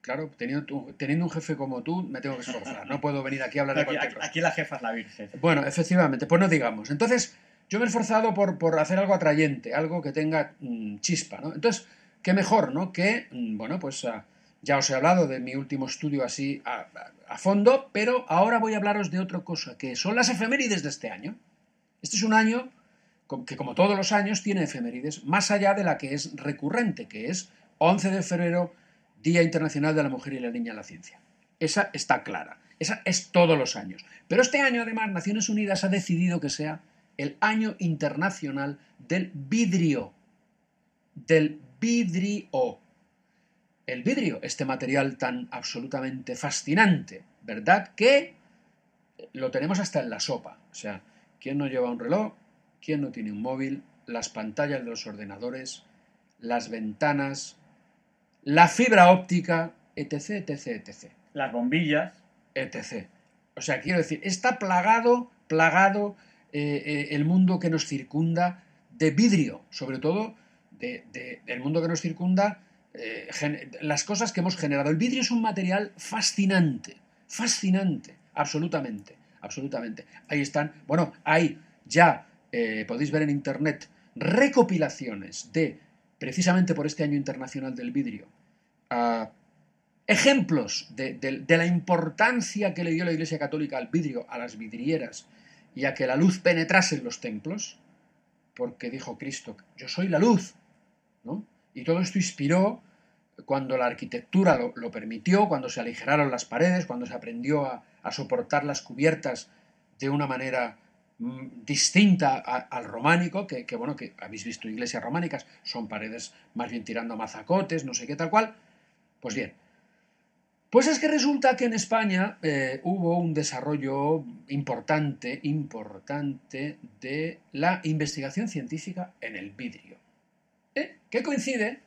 Speaker 5: claro, teniendo, tu- teniendo un jefe como tú, me tengo que esforzar. No puedo venir aquí a hablar de
Speaker 2: Aquí,
Speaker 5: cualquier cosa.
Speaker 2: aquí la jefa es la Virgen.
Speaker 5: Bueno, efectivamente, pues no digamos. Entonces, yo me he esforzado por, por hacer algo atrayente, algo que tenga mm, chispa, ¿no? Entonces, qué mejor, ¿no? Que, mm, bueno, pues ah, ya os he hablado de mi último estudio así a, a- a fondo, pero ahora voy a hablaros de otra cosa, que son las efemérides de este año. Este es un año que, como todos los años, tiene efemérides, más allá de la que es recurrente, que es 11 de febrero, Día Internacional de la Mujer y la Niña en la Ciencia. Esa está clara. Esa es todos los años. Pero este año, además, Naciones Unidas ha decidido que sea el Año Internacional del Vidrio. Del vidrio. El vidrio, este material tan absolutamente fascinante, ¿verdad? Que lo tenemos hasta en la sopa. O sea, ¿quién no lleva un reloj? ¿Quién no tiene un móvil? Las pantallas de los ordenadores, las ventanas, la fibra óptica, etc, etc, etc
Speaker 2: Las bombillas.
Speaker 5: etc. O sea, quiero decir, está plagado, plagado eh, eh, el mundo que nos circunda de vidrio, sobre todo de, de- del mundo que nos circunda, eh, gen- las cosas que hemos generado. El vidrio es un material fascinante, fascinante, absolutamente, absolutamente. Ahí están, bueno, hay ya, eh, podéis ver en internet, recopilaciones de, precisamente por este año internacional del vidrio, ejemplos de, la importancia que le dio la Iglesia Católica al vidrio, a las vidrieras y a que la luz penetrase en los templos, porque dijo Cristo, yo soy la luz, ¿no? Y todo esto inspiró cuando la arquitectura lo, permitió, cuando se aligeraron las paredes, cuando se aprendió a, soportar las cubiertas de una manera distinta a- al románico, que, bueno, que habéis visto iglesias románicas, son paredes más bien tirando mazacotes, no sé qué tal cual. Pues bien, pues es que resulta que en España eh, hubo un desarrollo importante, importante de la investigación científica en el vidrio, ¿eh? que coincide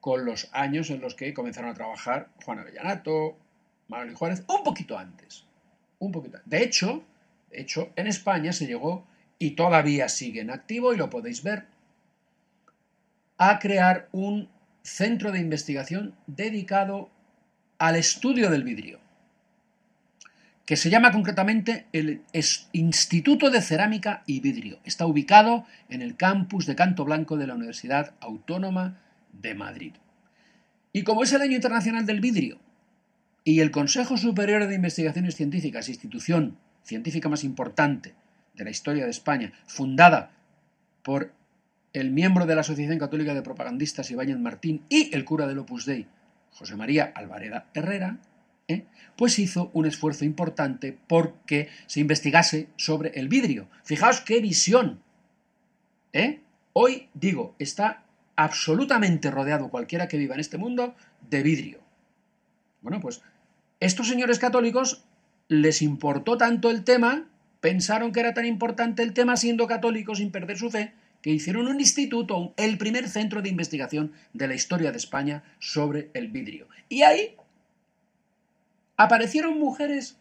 Speaker 5: con los años en los que comenzaron a trabajar Juan Avellanato, Manuel Juárez, un poquito antes, un poquito. De hecho, de hecho, en España se llegó y todavía sigue en activo y lo podéis ver a crear un centro de investigación dedicado al estudio del vidrio, que se llama concretamente el Instituto de Cerámica y Vidrio. Está ubicado en el campus de Canto Blanco de la Universidad Autónoma de Madrid. Y como es el Año Internacional del Vidrio y el Consejo Superior de Investigaciones Científicas, institución científica más importante de la historia de España, fundada por el miembro de la Asociación Católica de Propagandistas Ibáñez Martín y el cura del Opus Dei, José María Alvareda Herrera, ¿eh? pues hizo un esfuerzo importante porque se investigase sobre el vidrio. Fijaos qué visión. ¿eh? Hoy, digo, está absolutamente rodeado cualquiera que viva en este mundo de vidrio. Bueno, pues estos señores católicos les importó tanto el tema, pensaron que era tan importante el tema siendo católicos sin perder su fe, que hicieron un instituto, el primer centro de investigación de la historia de España sobre el vidrio. Y ahí aparecieron mujeres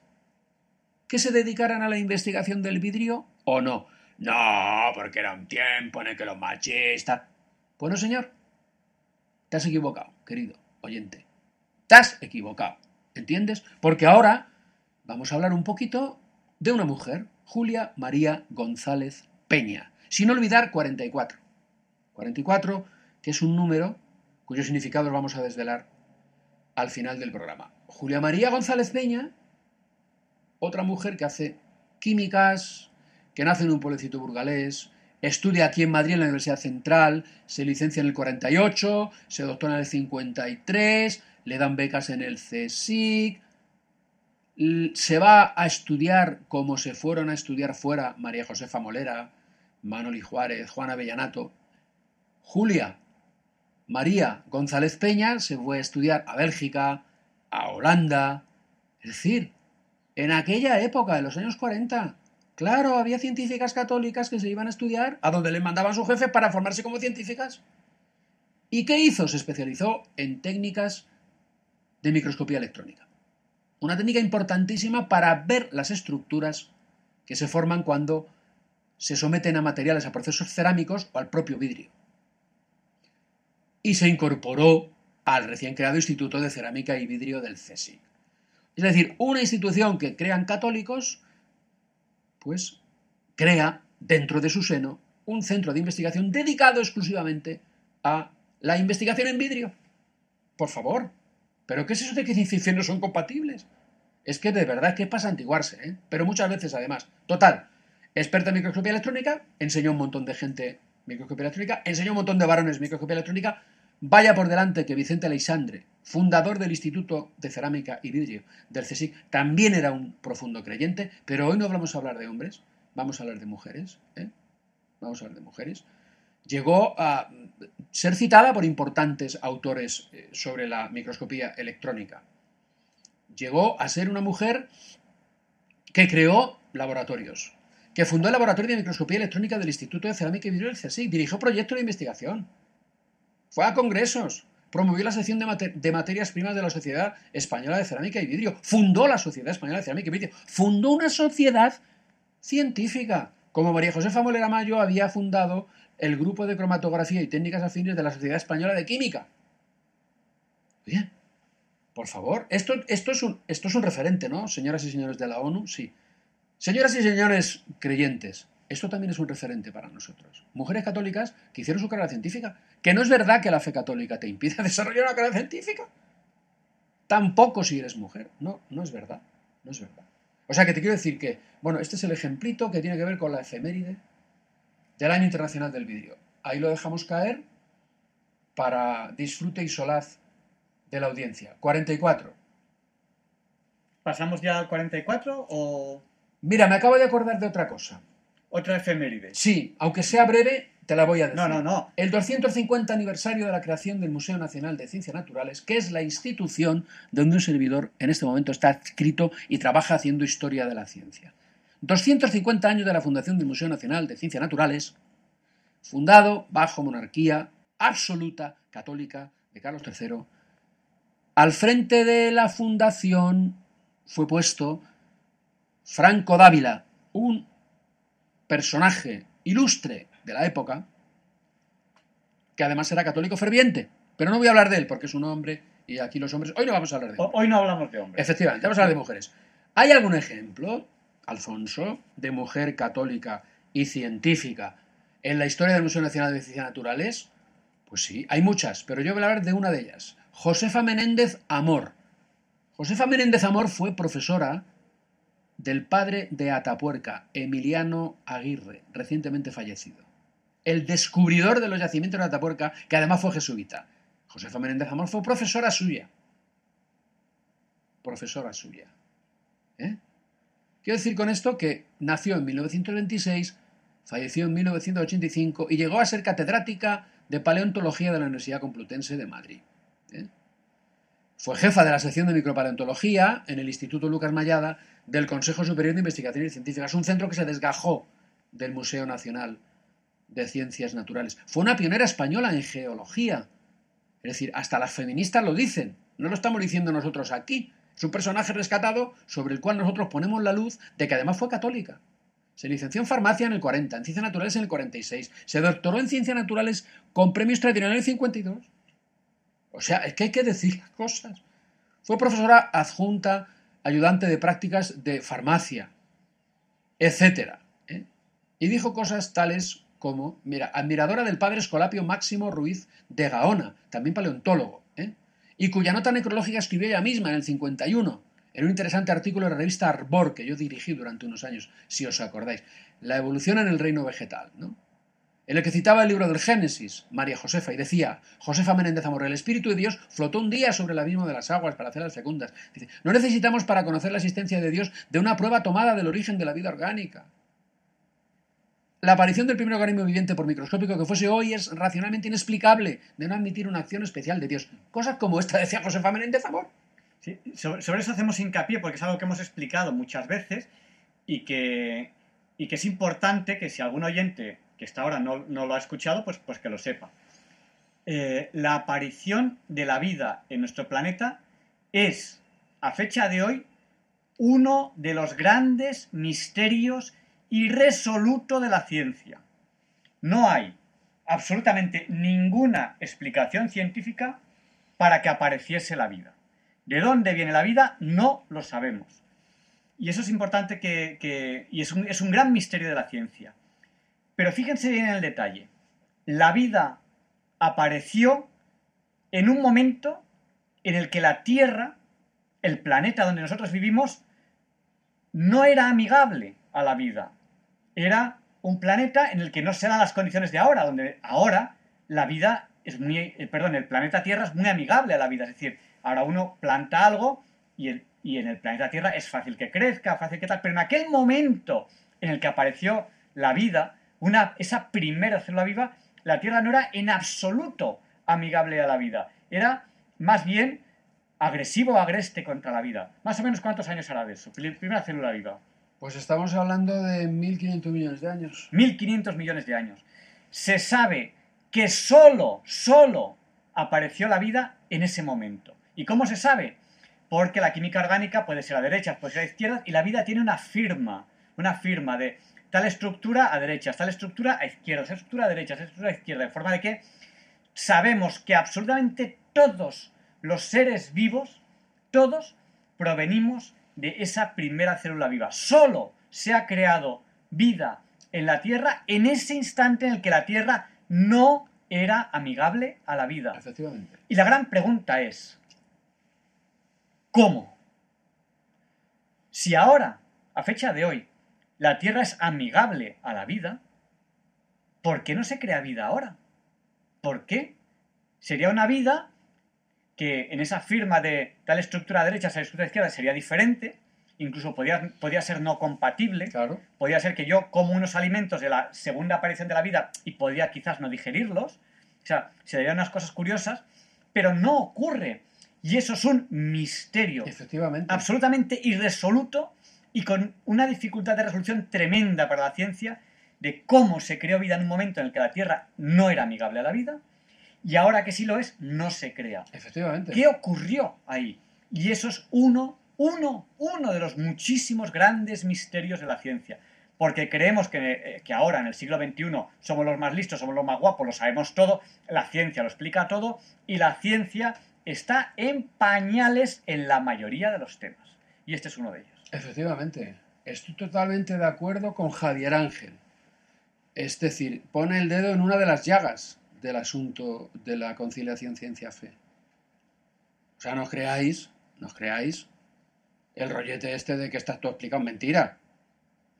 Speaker 5: que se dedicaran a la investigación del vidrio o no. No, porque era un tiempo en el que los machistas... Bueno, señor, Te has equivocado, querido oyente. Te has equivocado. ¿Entiendes? Porque ahora vamos a hablar un poquito de una mujer, Julia María González Peña. Sin olvidar 44. 44, que es un número cuyo significado vamos a desvelar al final del programa. Julia María González Peña, otra mujer que hace químicas, que nace en un pueblecito burgalés, estudia aquí en Madrid en la Universidad Central, se licencia en el 48, se doctora en el 53, le dan becas en el CSIC, se va a estudiar como se fueron a estudiar fuera María Josefa Molera, Manoli Juárez, Juana Bellanato. Julia María González Peña se fue a estudiar a Bélgica, a Holanda. Es decir, en aquella época, en los años 40, claro, había científicas católicas que se iban a estudiar a donde le mandaban su jefe para formarse como científicas. ¿Y qué hizo? Se especializó en técnicas de microscopía electrónica. Una técnica importantísima para ver las estructuras que se forman cuando se someten a materiales, a procesos cerámicos o al propio vidrio. Y se incorporó al recién creado Instituto de Cerámica y Vidrio del CSIC. Es decir, una institución que crean católicos, pues crea dentro de su seno un centro de investigación dedicado exclusivamente a la investigación en vidrio. Por favor, ¿pero qué es eso de que ciencia no son compatibles? Es que de verdad que pasa antiguarse, ¿eh? pero muchas veces además. Total, experta en microscopía electrónica, enseñó a un montón de gente microscopía electrónica, enseñó a un montón de varones microscopía electrónica, vaya por delante que Vicente Aleixandre, fundador del Instituto de Cerámica y Vidrio del CSIC, también era un profundo creyente, pero hoy no vamos a hablar de hombres, vamos a hablar de mujeres, ¿eh? vamos a hablar de mujeres. Llegó a ser citada por importantes autores eh, sobre la microscopía electrónica. Llegó a ser una mujer que creó laboratorios, que fundó el Laboratorio de Microscopía Electrónica del Instituto de Cerámica y Vidrio del CSIC, dirigió proyectos de investigación, fue a congresos, promovió la sección de, materias primas de la Sociedad Española de Cerámica y Vidrio, fundó la Sociedad Española de Cerámica y Vidrio, fundó una sociedad científica, como María Josefa Molera Mayo había fundado el Grupo de Cromatografía y Técnicas Afines de la Sociedad Española de Química. Bien, por favor, esto, esto, es un, esto es un referente, ¿no? Señoras y señores de la ONU, sí. Señoras y señores creyentes, esto también es un referente para nosotros. Mujeres católicas que hicieron su carrera científica. Que no es verdad que la fe católica te impida [LAUGHS] desarrollar una carrera científica. Tampoco si eres mujer. No, no es verdad. No es verdad. O sea que te quiero decir que, bueno, este es el ejemplito que tiene que ver con la efeméride del Año Internacional del Vidrio. Ahí lo dejamos caer para disfrute y solaz de la audiencia. 44.
Speaker 2: ¿Pasamos ya al 44 o...?
Speaker 5: Mira, me acabo de acordar de otra cosa.
Speaker 2: Otra efeméride.
Speaker 5: Sí, aunque sea breve, te la voy a decir.
Speaker 2: No, no, no.
Speaker 5: El 250 aniversario de la creación del Museo Nacional de Ciencias Naturales, que es la institución donde un servidor en este momento está adscrito y trabaja haciendo historia de la ciencia. 250 años de la fundación del Museo Nacional de Ciencias Naturales, fundado bajo monarquía absoluta católica de Carlos III. Al frente de la fundación fue puesto Franco Dávila, un personaje ilustre de la época, que además era católico ferviente. Pero no voy a hablar de él porque es un hombre y aquí los hombres. Hoy no vamos a hablar de él.
Speaker 2: Hoy no hablamos de hombres.
Speaker 5: Efectivamente, vamos a hablar de mujeres. ¿Hay algún ejemplo, Alfonso, de mujer católica y científica en la historia del Museo Nacional de Ciencias Naturales? Pues sí, hay muchas, pero yo voy a hablar de una de ellas. Josefa Menéndez Amor. Josefa Menéndez Amor fue profesora del padre de Atapuerca, Emiliano Aguirre, recientemente fallecido. El descubridor de los yacimientos de Atapuerca, que además fue jesuita. Josefa Menéndez Amor fue profesora suya. Profesora suya. ¿Eh? Quiero decir con esto que nació en 1926, falleció en 1985 y llegó a ser catedrática de paleontología de la Universidad Complutense de Madrid. ¿Eh? Fue jefa de la sección de micropaleontología en el Instituto Lucas Mayada del Consejo Superior de Investigaciones Científicas, un centro que se desgajó del Museo Nacional de Ciencias Naturales. Fue una pionera española en geología. Es decir, hasta las feministas lo dicen. No lo estamos diciendo nosotros aquí. Es un personaje rescatado sobre el cual nosotros ponemos la luz de que además fue católica. Se licenció en farmacia en el 40, en ciencias naturales en el 46. Se doctoró en ciencias naturales con premio extraordinario en el 52. O sea, es que hay que decir cosas. Fue profesora adjunta, ayudante de prácticas de farmacia, etcétera. ¿eh? Y dijo cosas tales como, mira, admiradora del padre Escolapio Máximo Ruiz de Gaona, también paleontólogo. Y cuya nota necrológica escribió ella misma en el 51, en un interesante artículo de la revista Arbor, que yo dirigí durante unos años, si os acordáis, La evolución en el reino vegetal, ¿no? en el que citaba el libro del Génesis, María Josefa, y decía, Josefa Menéndez Amor, el Espíritu de Dios flotó un día sobre el abismo de las aguas para hacer las fecundas. Dice, no necesitamos para conocer la existencia de Dios de una prueba tomada del origen de la vida orgánica. La aparición del primer organismo viviente, por microscópico que fuese hoy, es racionalmente inexplicable de no admitir una acción especial de Dios. Cosas como esta decía Josefa Menéndez Amor.
Speaker 2: Sí, sobre, eso hacemos hincapié porque es algo que hemos explicado muchas veces y que, y que es importante que si algún oyente que hasta ahora no, no lo ha escuchado, pues, pues que lo sepa. Eh, la aparición de la vida en nuestro planeta es, a fecha de hoy, uno de los grandes misterios irresoluto de la ciencia. No hay absolutamente ninguna explicación científica para que apareciese la vida. ¿De dónde viene la vida? No lo sabemos. Y eso es importante que, y es un, es un gran misterio de la ciencia. Pero fíjense bien en el detalle. La vida apareció en un momento en el que la Tierra, el planeta donde nosotros vivimos, no era amigable a la vida. Era un planeta en el que no se dan las condiciones de ahora, donde ahora la vida es muy, eh, perdón, el planeta Tierra es muy amigable a la vida. Es decir, ahora uno planta algo y, el, y en el planeta Tierra es fácil que crezca, fácil que tal, pero en aquel momento en el que apareció la vida, una, esa primera célula viva, la Tierra no era en absoluto amigable a la vida. Era más bien agresivo agreste contra la vida. Más o menos cuántos años hará de eso, primera célula viva.
Speaker 5: Pues estamos hablando de 1.500 millones de años.
Speaker 2: 1.500 millones de años. Se sabe que solo, solo apareció la vida en ese momento. ¿Y cómo se sabe? Porque la química orgánica puede ser a derechas, puede ser a izquierdas, y la vida tiene una firma, una firma de tal estructura a derecha, tal estructura a izquierda, tal estructura a derecha, tal estructura a izquierda, de forma de que sabemos que absolutamente todos los seres vivos, todos provenimos de esa primera célula viva. Solo se ha creado vida en la Tierra en ese instante en el que la Tierra no era amigable a la vida.
Speaker 5: Efectivamente.
Speaker 2: Y la gran pregunta es, ¿cómo? Si ahora, a fecha de hoy, la Tierra es amigable a la vida, ¿por qué no se crea vida ahora? ¿Por qué? Sería una vida que en esa firma de tal estructura derecha, tal estructura izquierda sería diferente, incluso podría, podría ser no compatible,
Speaker 5: Claro.
Speaker 2: podría ser que yo como unos alimentos de la segunda aparición de la vida y podría quizás no digerirlos, o sea, se darían unas cosas curiosas, pero no ocurre. Y eso es un misterio
Speaker 5: Efectivamente.
Speaker 2: absolutamente irresoluto y con una dificultad de resolución tremenda para la ciencia de cómo se creó vida en un momento en el que la Tierra no era amigable a la vida y ahora que sí lo es, no se crea.
Speaker 5: Efectivamente.
Speaker 2: ¿Qué ocurrió ahí? Y eso es uno, uno, uno de los muchísimos grandes misterios de la ciencia. Porque creemos que, eh, que ahora, en el siglo XXI, somos los más listos, somos los más guapos, lo sabemos todo, la ciencia lo explica todo, y la ciencia está en pañales en la mayoría de los temas. Y este es uno de ellos.
Speaker 5: Efectivamente. Estoy totalmente de acuerdo con Javier Ángel. Es decir, pone el dedo en una de las llagas del asunto de la conciliación ciencia-fe. O sea, no os creáis, no os creáis el rollete este de que estás tú explicando mentira.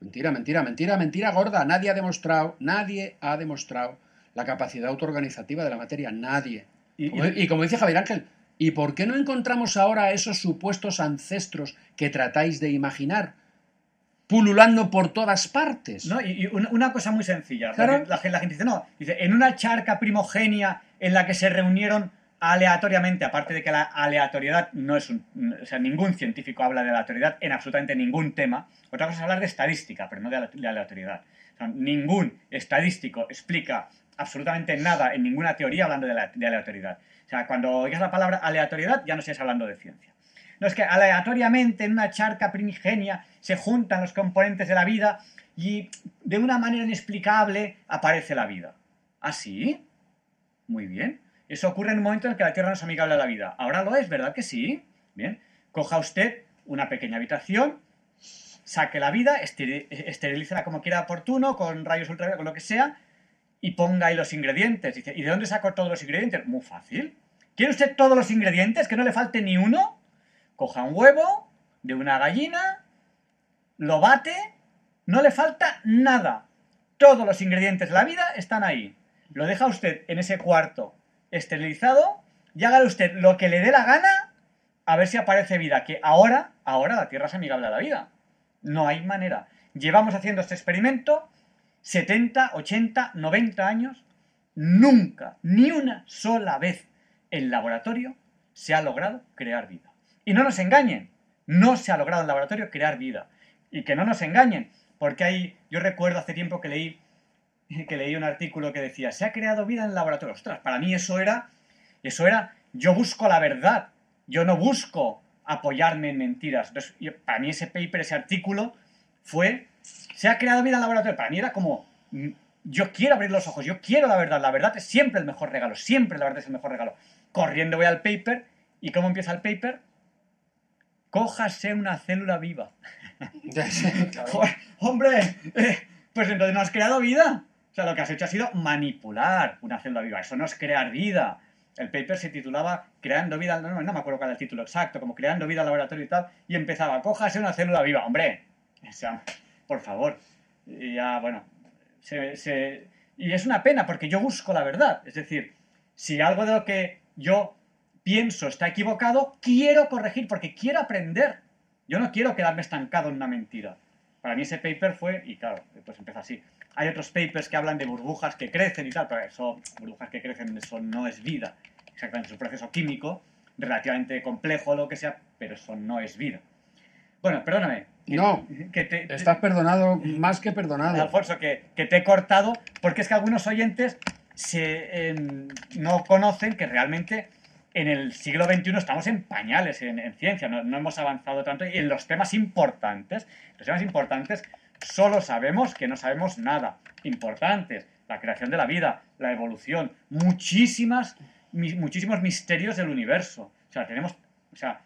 Speaker 5: Mentira, mentira, mentira, mentira gorda. Nadie ha demostrado, nadie ha demostrado la capacidad autoorganizativa de la materia. Nadie.
Speaker 2: Y,
Speaker 5: Como- Y, como dice Javier Ángel, ¿y por qué no encontramos ahora esos supuestos ancestros que tratáis de imaginar? Pululando por todas partes.
Speaker 2: ¿no? y, y una, una cosa muy sencilla.
Speaker 5: Claro.
Speaker 2: La, gente- la gente dice, no, dice, en una charca primogenia en la que se reunieron aleatoriamente, aparte de que la aleatoriedad no es un... O sea, ningún científico habla de aleatoriedad en absolutamente ningún tema. Otra cosa es hablar de estadística, pero no de ale- de aleatoriedad. O sea, ningún estadístico explica absolutamente nada en ninguna teoría hablando de, la- de aleatoriedad. O sea, cuando oigas la palabra aleatoriedad ya no estés hablando de ciencia. No es que aleatoriamente en una charca primigenia se juntan los componentes de la vida y de una manera inexplicable aparece la vida. ¿Ah, sí? Muy bien. Eso ocurre en un momento en que la Tierra no es amigable a la vida. Ahora lo es, ¿verdad que sí? Bien. Coja usted una pequeña habitación, saque la vida, esterilícela como quiera oportuno, con rayos ultravioleta, con lo que sea, y ponga ahí los ingredientes. Dice, ¿y de dónde saco todos los ingredientes? Muy fácil. ¿Quiere usted todos los ingredientes? Que no le falte ni uno. Coja un huevo de una gallina, lo bate, no le falta nada. Todos los ingredientes de la vida están ahí. Lo deja usted en ese cuarto esterilizado y hágale usted lo que le dé la gana a ver si aparece vida. Que ahora, ahora la Tierra es amigable a la vida. No hay manera. Llevamos haciendo este experimento 70, 80, 90 años. Nunca, ni una sola vez en laboratorio se ha logrado crear vida. Y no nos engañen, no se ha logrado en laboratorio crear vida. Y que no nos engañen, porque hay, yo recuerdo hace tiempo que leí, que leí un artículo que decía, se ha creado vida en laboratorio. Ostras, para mí eso era, eso era, yo busco la verdad, yo no busco apoyarme en mentiras. Entonces, para mí ese paper, ese artículo, fue, se ha creado vida en laboratorio. Para mí era como, mm, yo quiero abrir los ojos, yo quiero la verdad. La verdad es siempre el mejor regalo, siempre la verdad es el mejor regalo. Corriendo voy al paper, ¿y cómo empieza el paper? Cójase una célula viva. [LAUGHS] Hombre, eh, pues entonces no has creado vida. O sea, lo que has hecho ha sido manipular una célula viva. Eso no es crear vida. El paper se titulaba Creando vida, no, no me acuerdo cuál era el título exacto, como Creando vida al laboratorio y tal, y empezaba, cójase una célula viva. Hombre, por favor. Y ya, bueno, y es una pena porque yo busco la verdad. Es decir, si algo de lo que yo pienso está equivocado, quiero corregir porque quiero aprender. Yo no quiero quedarme estancado en una mentira. Para mí ese paper fue, y claro, pues empieza así. Hay otros papers que hablan de burbujas que crecen y tal, pero eso, burbujas que crecen, eso no es vida. Exactamente, es un proceso químico relativamente complejo o lo que sea, pero eso no es vida. Bueno, perdóname.
Speaker 5: no, que te, estás perdonado, más que perdonado. [LAUGHS]
Speaker 2: Alfonso, que, te he cortado, porque es que algunos oyentes se, em, no conocen que realmente en el siglo XXI estamos en pañales en, ciencia, no, hemos avanzado tanto y en los temas importantes, los temas importantes, solo sabemos que no sabemos nada. Importantes, la creación de la vida, la evolución, muchísimas, muchísimos misterios del universo. O sea, tenemos, o sea,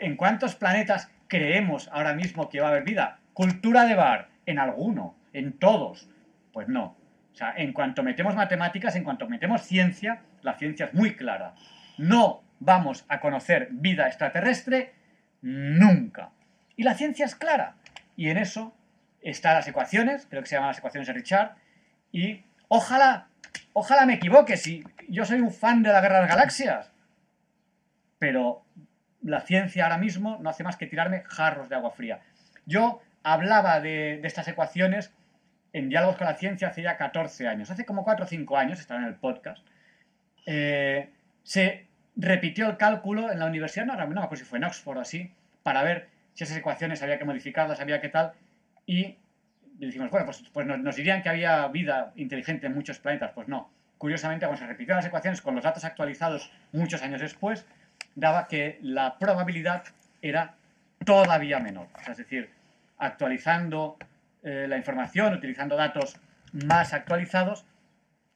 Speaker 2: ¿en cuántos planetas creemos ahora mismo que va a haber vida? Cultura de bar, en alguno, en todos. Pues no. O sea, en cuanto metemos matemáticas, en cuanto metemos ciencia, la ciencia es muy clara no vamos a conocer vida extraterrestre nunca. Y la ciencia es clara. Y en eso están las ecuaciones, creo que se llaman las ecuaciones de Richard, y ojalá, ojalá me equivoque, si yo soy un fan de la Guerra de las Galaxias, pero la ciencia ahora mismo no hace más que tirarme jarros de agua fría. Yo hablaba de, estas ecuaciones en Diálogos con la Ciencia hace ya 14 años, hace como 4 o 5 años, estaba en el podcast, eh, se repitió el cálculo en la universidad, no, no si fue en Oxford o así, para ver si esas ecuaciones había que modificarlas, había que tal, y decimos, bueno, pues, pues nos, dirían que había vida inteligente en muchos planetas, pues no. Curiosamente, cuando se repitieron las ecuaciones con los datos actualizados muchos años después, daba que la probabilidad era todavía menor. es decir, actualizando eh, la información, utilizando datos más actualizados,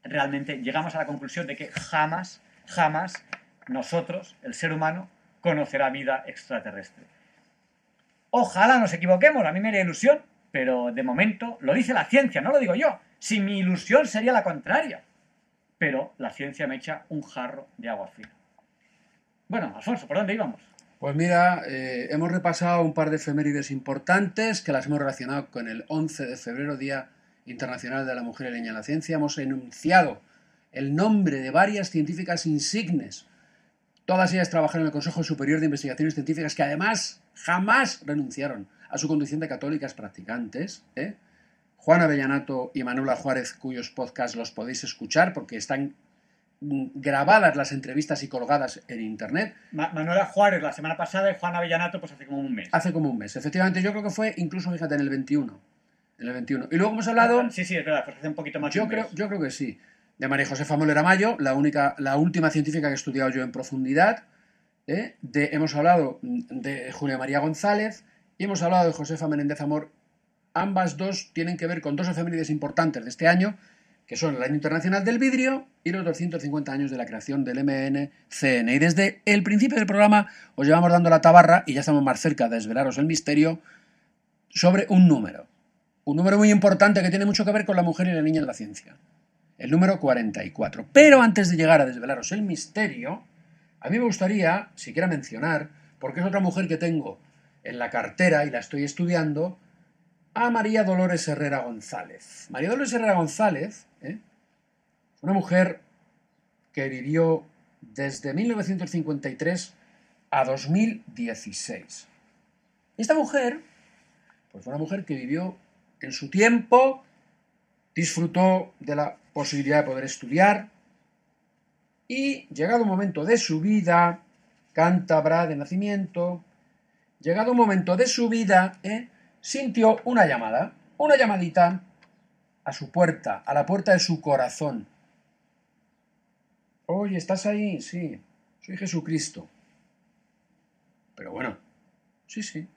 Speaker 2: realmente llegamos a la conclusión de que jamás jamás nosotros, el ser humano, conocerá vida extraterrestre. Ojalá nos equivoquemos, a mí me haría ilusión, pero de momento lo dice la ciencia, no lo digo yo. Si mi ilusión sería la contraria. Pero la ciencia me echa un jarro de agua fría. Bueno, Alfonso, ¿por dónde íbamos?
Speaker 5: Pues mira, eh, hemos repasado un par de efemérides importantes que las hemos relacionado con el 11 de febrero, Día Internacional de la Mujer y Leña en la Ciencia. Hemos enunciado el nombre de varias científicas insignes. Todas ellas trabajaron en el Consejo Superior de Investigaciones Científicas, que además jamás renunciaron a su condición de católicas practicantes. ¿eh? Juan Avellanato y Manuela Juárez, cuyos podcasts los podéis escuchar porque están grabadas las entrevistas y colgadas en internet.
Speaker 2: Manuela Juárez la semana pasada y Juan Avellanato pues hace como un mes.
Speaker 5: Hace como un mes, efectivamente. Yo creo que fue incluso, fíjate, en el 21. En el 21. Y luego hemos hablado...
Speaker 2: Sí, sí, es verdad, pues hace un poquito más
Speaker 5: yo creo, Yo creo que sí de María Josefa Molera Mayo, la, única, la última científica que he estudiado yo en profundidad. ¿eh? De, hemos hablado de Julia María González y hemos hablado de Josefa Menéndez Amor. Ambas dos tienen que ver con dos efemérides importantes de este año, que son el Año Internacional del Vidrio y los 250 años de la creación del MNCN. Y desde el principio del programa os llevamos dando la tabarra y ya estamos más cerca de desvelaros el misterio sobre un número. Un número muy importante que tiene mucho que ver con la mujer y la niña en la ciencia. El número 44. Pero antes de llegar a desvelaros el misterio, a mí me gustaría, siquiera mencionar, porque es otra mujer que tengo en la cartera y la estoy estudiando, a María Dolores Herrera González. María Dolores Herrera González, ¿eh? una mujer que vivió desde 1953 a 2016. Esta mujer, pues fue una mujer que vivió en su tiempo, disfrutó de la posibilidad de poder estudiar y, llegado un momento de su vida, cántabra de nacimiento, llegado un momento de su vida, ¿eh? sintió una llamada, una llamadita a su puerta, a la puerta de su corazón. Oye, ¿estás ahí? Sí, soy Jesucristo. Pero bueno, sí, sí.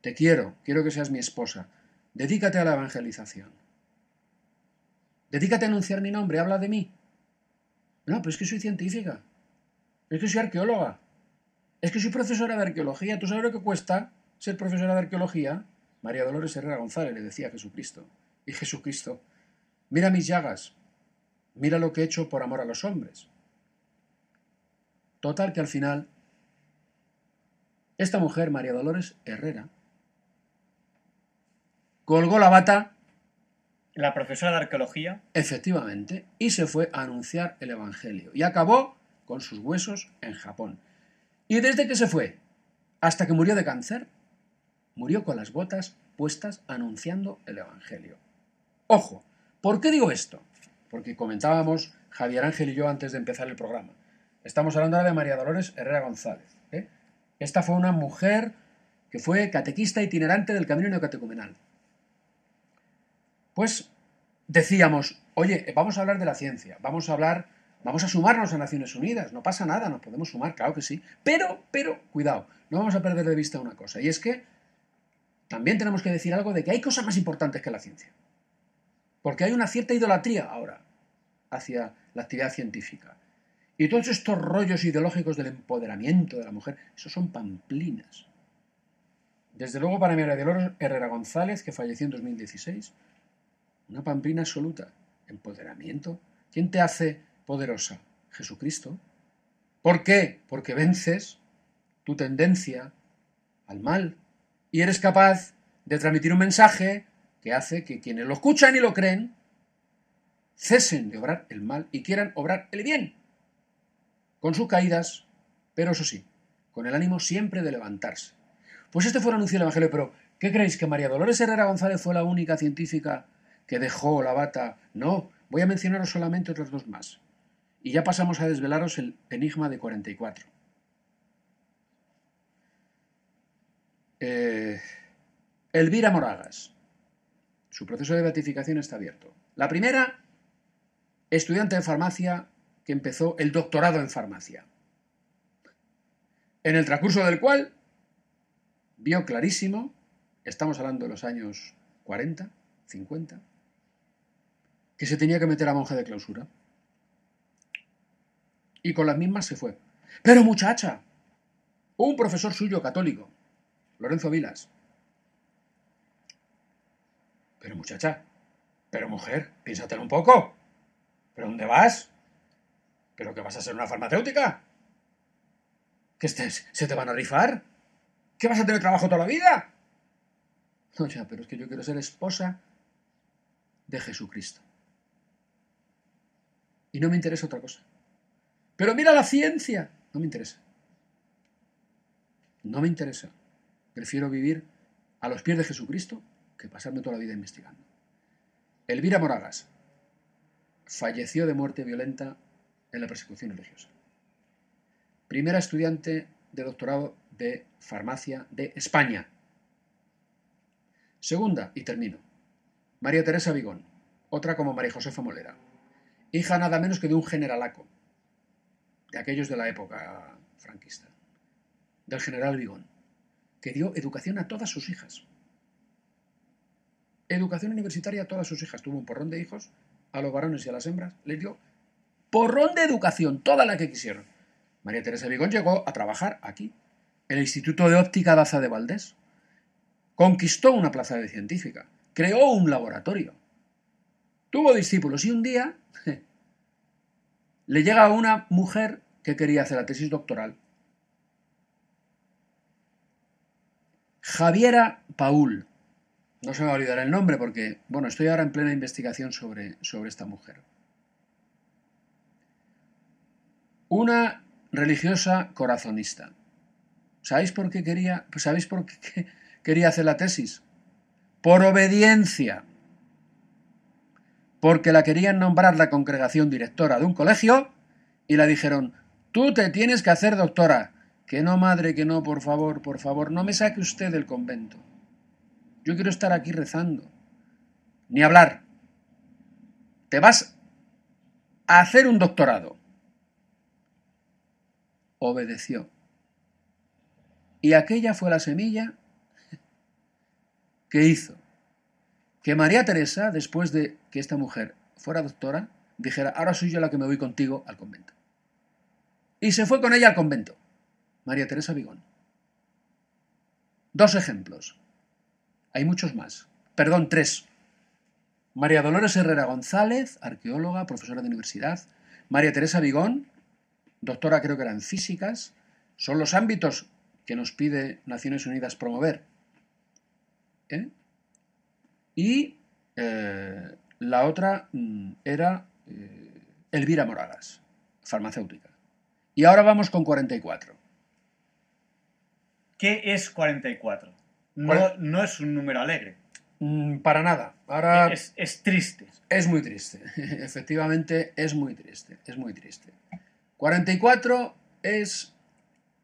Speaker 5: Te quiero, quiero que seas mi esposa. Dedícate a la evangelización. Dedícate a anunciar mi nombre, habla de mí. No, pero es que soy científica. Es que soy arqueóloga. Es que soy profesora de arqueología. ¿Tú sabes lo que cuesta ser profesora de arqueología, María Dolores Herrera González le decía a Jesucristo. Y Jesucristo, mira mis llagas, mira lo que he hecho por amor a los hombres. Total que al final, esta mujer, María Dolores Herrera, colgó la bata.
Speaker 2: La profesora de arqueología.
Speaker 5: Efectivamente, y se fue a anunciar el Evangelio. Y acabó con sus huesos en Japón. Y desde que se fue hasta que murió de cáncer, murió con las botas puestas anunciando el Evangelio. Ojo, ¿por qué digo esto? Porque comentábamos Javier Ángel y yo antes de empezar el programa. Estamos hablando ahora de María Dolores Herrera González. ¿eh? Esta fue una mujer que fue catequista itinerante del camino neocatecumenal. Pues decíamos, oye, vamos a hablar de la ciencia, vamos a hablar, vamos a sumarnos a Naciones Unidas, no pasa nada, nos podemos sumar, claro que sí, pero, pero, cuidado, no vamos a perder de vista una cosa, y es que también tenemos que decir algo de que hay cosas más importantes que la ciencia. Porque hay una cierta idolatría ahora hacia la actividad científica. Y todos estos rollos ideológicos del empoderamiento de la mujer, esos son pamplinas. Desde luego para María de Herrera González, que falleció en 2016, una pamplina absoluta. Empoderamiento. ¿Quién te hace poderosa? Jesucristo. ¿Por qué? Porque vences tu tendencia al mal, y eres capaz de transmitir un mensaje que hace que quienes lo escuchan y lo creen cesen de obrar el mal y quieran obrar el bien, con sus caídas, pero eso sí, con el ánimo siempre de levantarse. Pues este fue el anuncio del Evangelio, pero ¿qué creéis? ¿Que María Dolores Herrera González fue la única científica que dejó la bata? No, voy a mencionaros solamente otros dos más. Y ya pasamos a desvelaros el enigma de 44. Eh, Elvira Moragas. Su proceso de beatificación está abierto. La primera, estudiante de farmacia que empezó el doctorado en farmacia. En el transcurso del cual vio clarísimo, estamos hablando de los años 40, 50, que se tenía que meter a monja de clausura. Y con las mismas se fue. Pero muchacha, un profesor suyo católico, Lorenzo Vilas. Pero muchacha, pero mujer, piénsatelo un poco. ¿Pero dónde vas? ¿Pero que vas a ser una farmacéutica? ¿Que estés, se te van a rifar? ¿Que vas a tener trabajo toda la vida? No, ya, pero es que yo quiero ser esposa de Jesucristo. Y no me interesa otra cosa. Pero mira la ciencia. No me interesa. No me interesa. Prefiero vivir a los pies de Jesucristo que pasarme toda la vida investigando. Elvira Moragas falleció de muerte violenta en la persecución religiosa. Primera estudiante de doctorado de farmacia de España. Segunda, y termino, María Teresa Vigón, otra como María Josefa Molera, hija nada menos que de un generalaco, de aquellos de la época franquista, del general Vigón que dio educación a todas sus hijas. Educación universitaria a todas sus hijas. Tuvo un porrón de hijos a los varones y a las hembras, les dio porrón de educación, toda la que quisieron. María Teresa Vigón llegó a trabajar aquí, en el Instituto de Óptica Daza de Valdés. Conquistó una plaza de científica, creó un laboratorio, tuvo discípulos y un día le llega a una mujer que quería hacer la tesis doctoral. Javiera Paul. No se me va a olvidar el nombre porque, bueno, estoy ahora en plena investigación sobre, sobre esta mujer. Una religiosa corazonista. ¿Sabéis por qué quería, ¿sabéis por qué quería hacer la tesis? Por obediencia. Porque la querían nombrar la congregación directora de un colegio y la dijeron, tú te tienes que hacer doctora. Que no, madre, que no, por favor, por favor, no me saque usted del convento. Yo quiero estar aquí rezando. Ni hablar. Te vas a hacer un doctorado. Obedeció. Y aquella fue la semilla que hizo que María Teresa, después de que esta mujer fuera doctora, dijera, ahora soy yo la que me voy contigo al convento. Y se fue con ella al convento. María Teresa Vigón. Dos ejemplos. Hay muchos más. Perdón, tres. María Dolores Herrera González, arqueóloga, profesora de universidad. María Teresa Vigón, doctora creo que era en físicas. Son los ámbitos que nos pide Naciones Unidas promover. ¿Eh? Y eh, la otra mm, era eh, Elvira Moragas, farmacéutica. Y ahora vamos con 44.
Speaker 2: ¿Qué es 44? No, no es un número alegre.
Speaker 5: Mm, para nada. Ahora
Speaker 2: Es, es triste.
Speaker 5: es muy triste. [LAUGHS] Efectivamente, es muy triste. Es muy triste. 44 es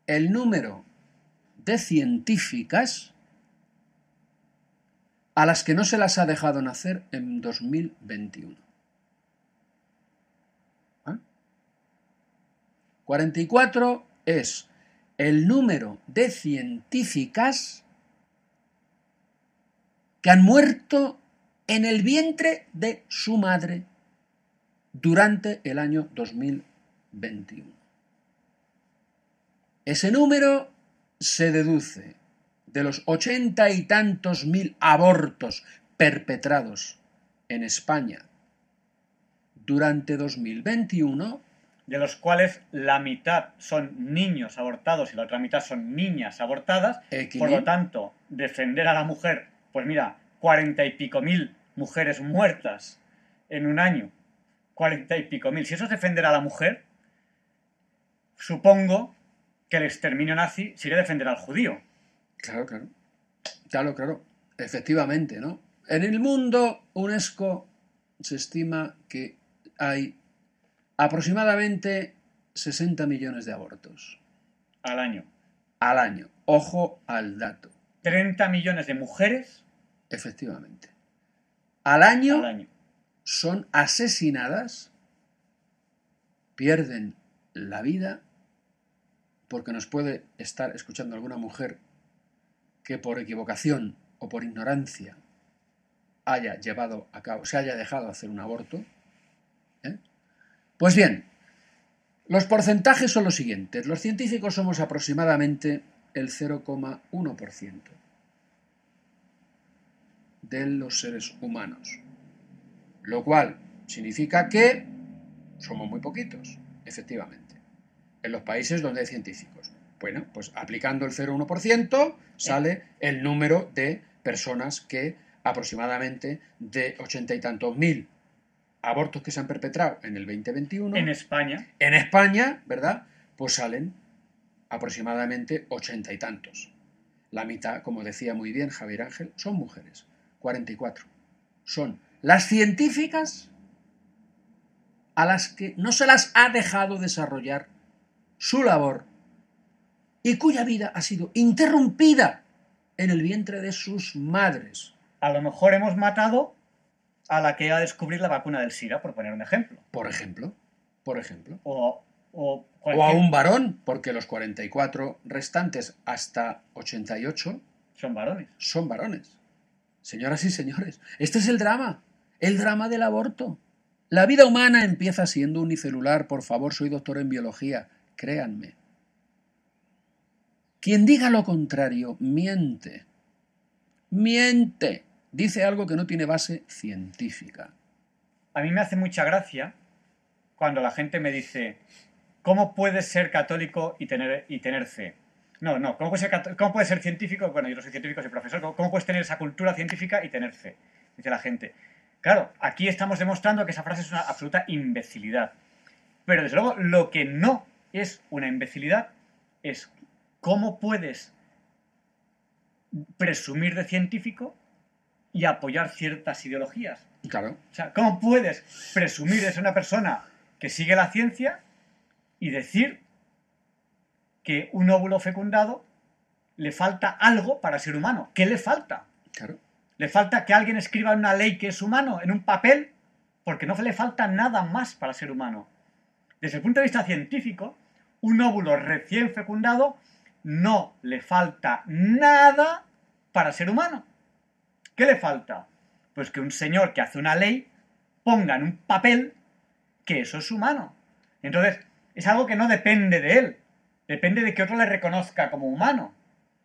Speaker 5: el número de científicas a las que no se las ha dejado nacer en 2021. ¿Ah? 44 es el número de científicas que han muerto en el vientre de su madre durante el año 2021. Ese número se deduce de los ochenta y tantos mil abortos perpetrados en España durante 2021,
Speaker 2: de los cuales la mitad son niños abortados y la otra mitad son niñas abortadas. Por lo tanto, defender a la mujer, pues mira, cuarenta y pico mil mujeres muertas en un año, cuarenta y pico mil. Si eso es defender a la mujer, supongo que el exterminio nazi sería defender al judío.
Speaker 5: Claro, claro. Claro, claro. Efectivamente, ¿no? En el mundo, UNESCO se estima que hay aproximadamente 60 millones de abortos
Speaker 2: al año.
Speaker 5: al año. Ojo al dato.
Speaker 2: 30 millones de mujeres
Speaker 5: Efectivamente. Al año,
Speaker 2: al año.
Speaker 5: son asesinadas, pierden la vida, porque nos puede estar escuchando alguna mujer que por equivocación o por ignorancia haya llevado a cabo, se haya dejado hacer un aborto. ¿eh? Pues bien, los porcentajes son los siguientes. Los científicos somos aproximadamente el 0,1% de los seres humanos. Lo cual significa que somos muy poquitos, efectivamente, en los países donde hay científicos. Bueno, pues aplicando el 0,1% sale el número de personas que aproximadamente de ochenta y tantos mil abortos que se han perpetrado en el 2021
Speaker 2: En España,
Speaker 5: en España, ¿verdad? Pues salen aproximadamente ochenta y tantos. La mitad, como decía muy bien Javier Ángel, son mujeres, 44. Son las científicas a las que no se las ha dejado desarrollar su labor y cuya vida ha sido interrumpida en el vientre de sus madres.
Speaker 2: a lo mejor hemos matado a la que iba a descubrir la vacuna del SIDA, por poner un ejemplo.
Speaker 5: Por ejemplo, por ejemplo.
Speaker 2: O, o,
Speaker 5: O a un varón, porque los 44 restantes hasta 88
Speaker 2: Son varones.
Speaker 5: son varones. Señoras y señores, este es el drama, el drama del aborto. La vida humana empieza siendo unicelular. Por favor, soy doctor en biología. Créanme. Quien diga lo contrario, miente. Miente. Dice algo que no tiene base científica.
Speaker 2: A mí me hace mucha gracia cuando la gente me dice, ¿cómo puedes ser católico y tener, y tener fe? No, no, ¿cómo puedes, ser, científico? Bueno, yo no soy científico, soy profesor. ¿Cómo, cómo puedes tener esa cultura científica y tener fe? Dice la gente. Claro, aquí estamos demostrando que esa frase es una absoluta imbecilidad. Pero desde luego, lo que no es una imbecilidad es cómo puedes presumir de científico y apoyar ciertas ideologías.
Speaker 5: Claro.
Speaker 2: O sea, ¿cómo puedes presumir de ser una persona que sigue la ciencia y decir que un óvulo fecundado le falta algo para ser humano? ¿Qué le falta?
Speaker 5: Claro.
Speaker 2: ¿Le falta que alguien escriba una ley que es humano en un papel? Porque no le falta nada más para ser humano. Desde el punto de vista científico, un óvulo recién fecundado no le falta nada para ser humano. ¿Qué le falta? Pues que un señor que hace una ley ponga en un papel que eso es humano. Entonces, es algo que no depende de él, depende de que otro le reconozca como humano.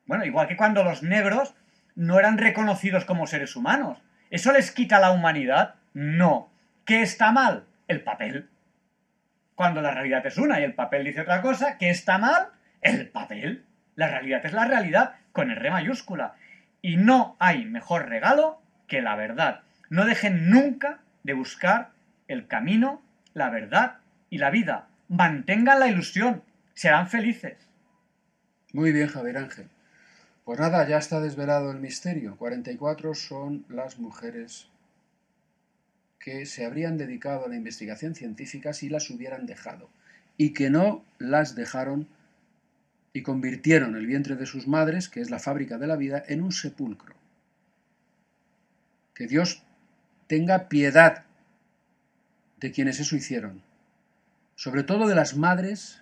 Speaker 2: Bueno, igual que cuando los negros no eran reconocidos como seres humanos. ¿Eso les quita la humanidad? No. ¿Qué está mal? El papel. Cuando la realidad es una y el papel dice otra cosa, ¿qué está mal? El papel. La realidad es la realidad con R mayúscula. Y no hay mejor regalo que la verdad. No dejen nunca de buscar el camino, la verdad y la vida. Mantengan la ilusión. Serán felices.
Speaker 5: Muy bien, Javier Ángel. Pues nada, ya está desvelado el misterio. 44 son las mujeres que se habrían dedicado a la investigación científica si las hubieran dejado y que no las dejaron y convirtieron el vientre de sus madres, que es la fábrica de la vida, en un sepulcro. Que Dios tenga piedad de quienes eso hicieron, sobre todo de las madres,